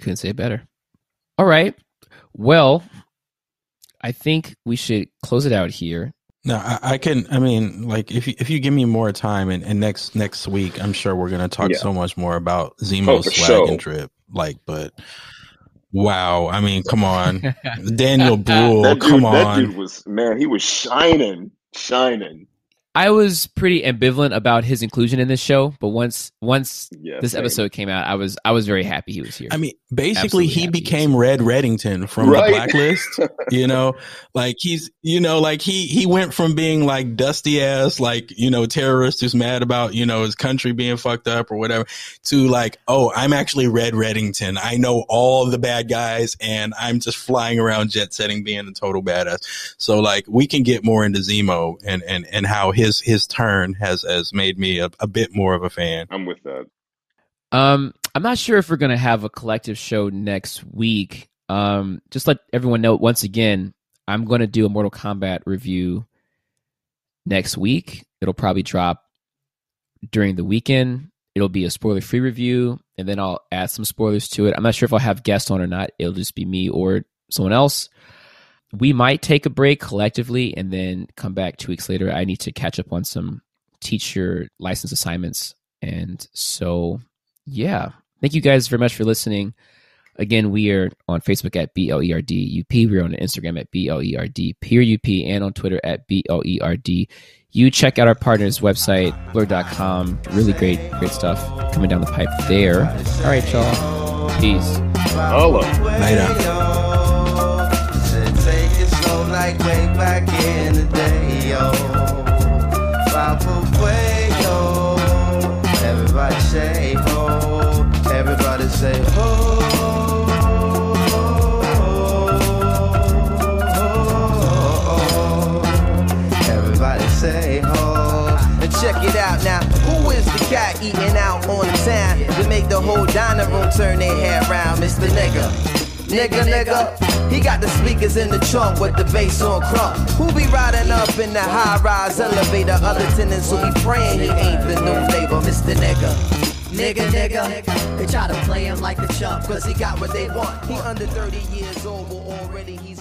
couldn't say it better. All right. Well, I think we should close it out here. No, I, I can. I mean, like if you, if you give me more time and, and next next week, I'm sure we're gonna talk Yeah. so much more about oh, Zemo's Oh, for swag sure. and drip. Like, but wow, I mean, come on, Daniel Brühl, that dude, come that on. dude was man, he was shining, shining. I was pretty ambivalent about his inclusion in this show, but once once Yeah, this same. episode came out, I was I was very happy he was here. I mean, basically, Absolutely he happy became Red Reddington from Right. the Blacklist. You know, like he's, you know, like he he went from being like dusty ass, like you know, terrorist who's mad about you know his country being fucked up or whatever, to like, oh, I'm actually Red Reddington. I know all the bad guys, and I'm just flying around jet setting, being a total badass. So like, we can get more into Zemo and and and how his his his turn has has made me a, a bit more of a fan. I'm with that. Um, I'm not sure if we're gonna have a collective show next week. Um, just let everyone know once again, I'm gonna do a Mortal Kombat review next week. It'll probably drop during the weekend. It'll be a spoiler free review, and then I'll add some spoilers to it. I'm not sure if I'll have guests on or not. It'll just be me or someone else. We might take a break collectively and then come back two weeks later. I need to catch up on some teacher license assignments. And so yeah. Thank you guys very much for listening. Again, we are on Facebook at BLERDUP. We're on Instagram at BLERD UP and on Twitter at BLERD. You check out our partner's website, blur.com. Really great, great stuff coming down the pipe there. All right, y'all. Peace. Holla. Later. Like way back in the day, yo. Away, yo. Everybody say ho. Everybody say ho. Everybody say ho. And check it out now. Who is the cat eating out on the town to make the whole dining room turn their head round? Mr. Nigga. Nigga, nigga, he got the speakers in the trunk with the bass on crunk. Who be riding up in the high rise elevator? Other tenants who be praying he ain't the new neighbor, Mr. Nigga. Nigga, nigga, they try to play him like a chump, cause he got what they want. He under 30 years old, but already he's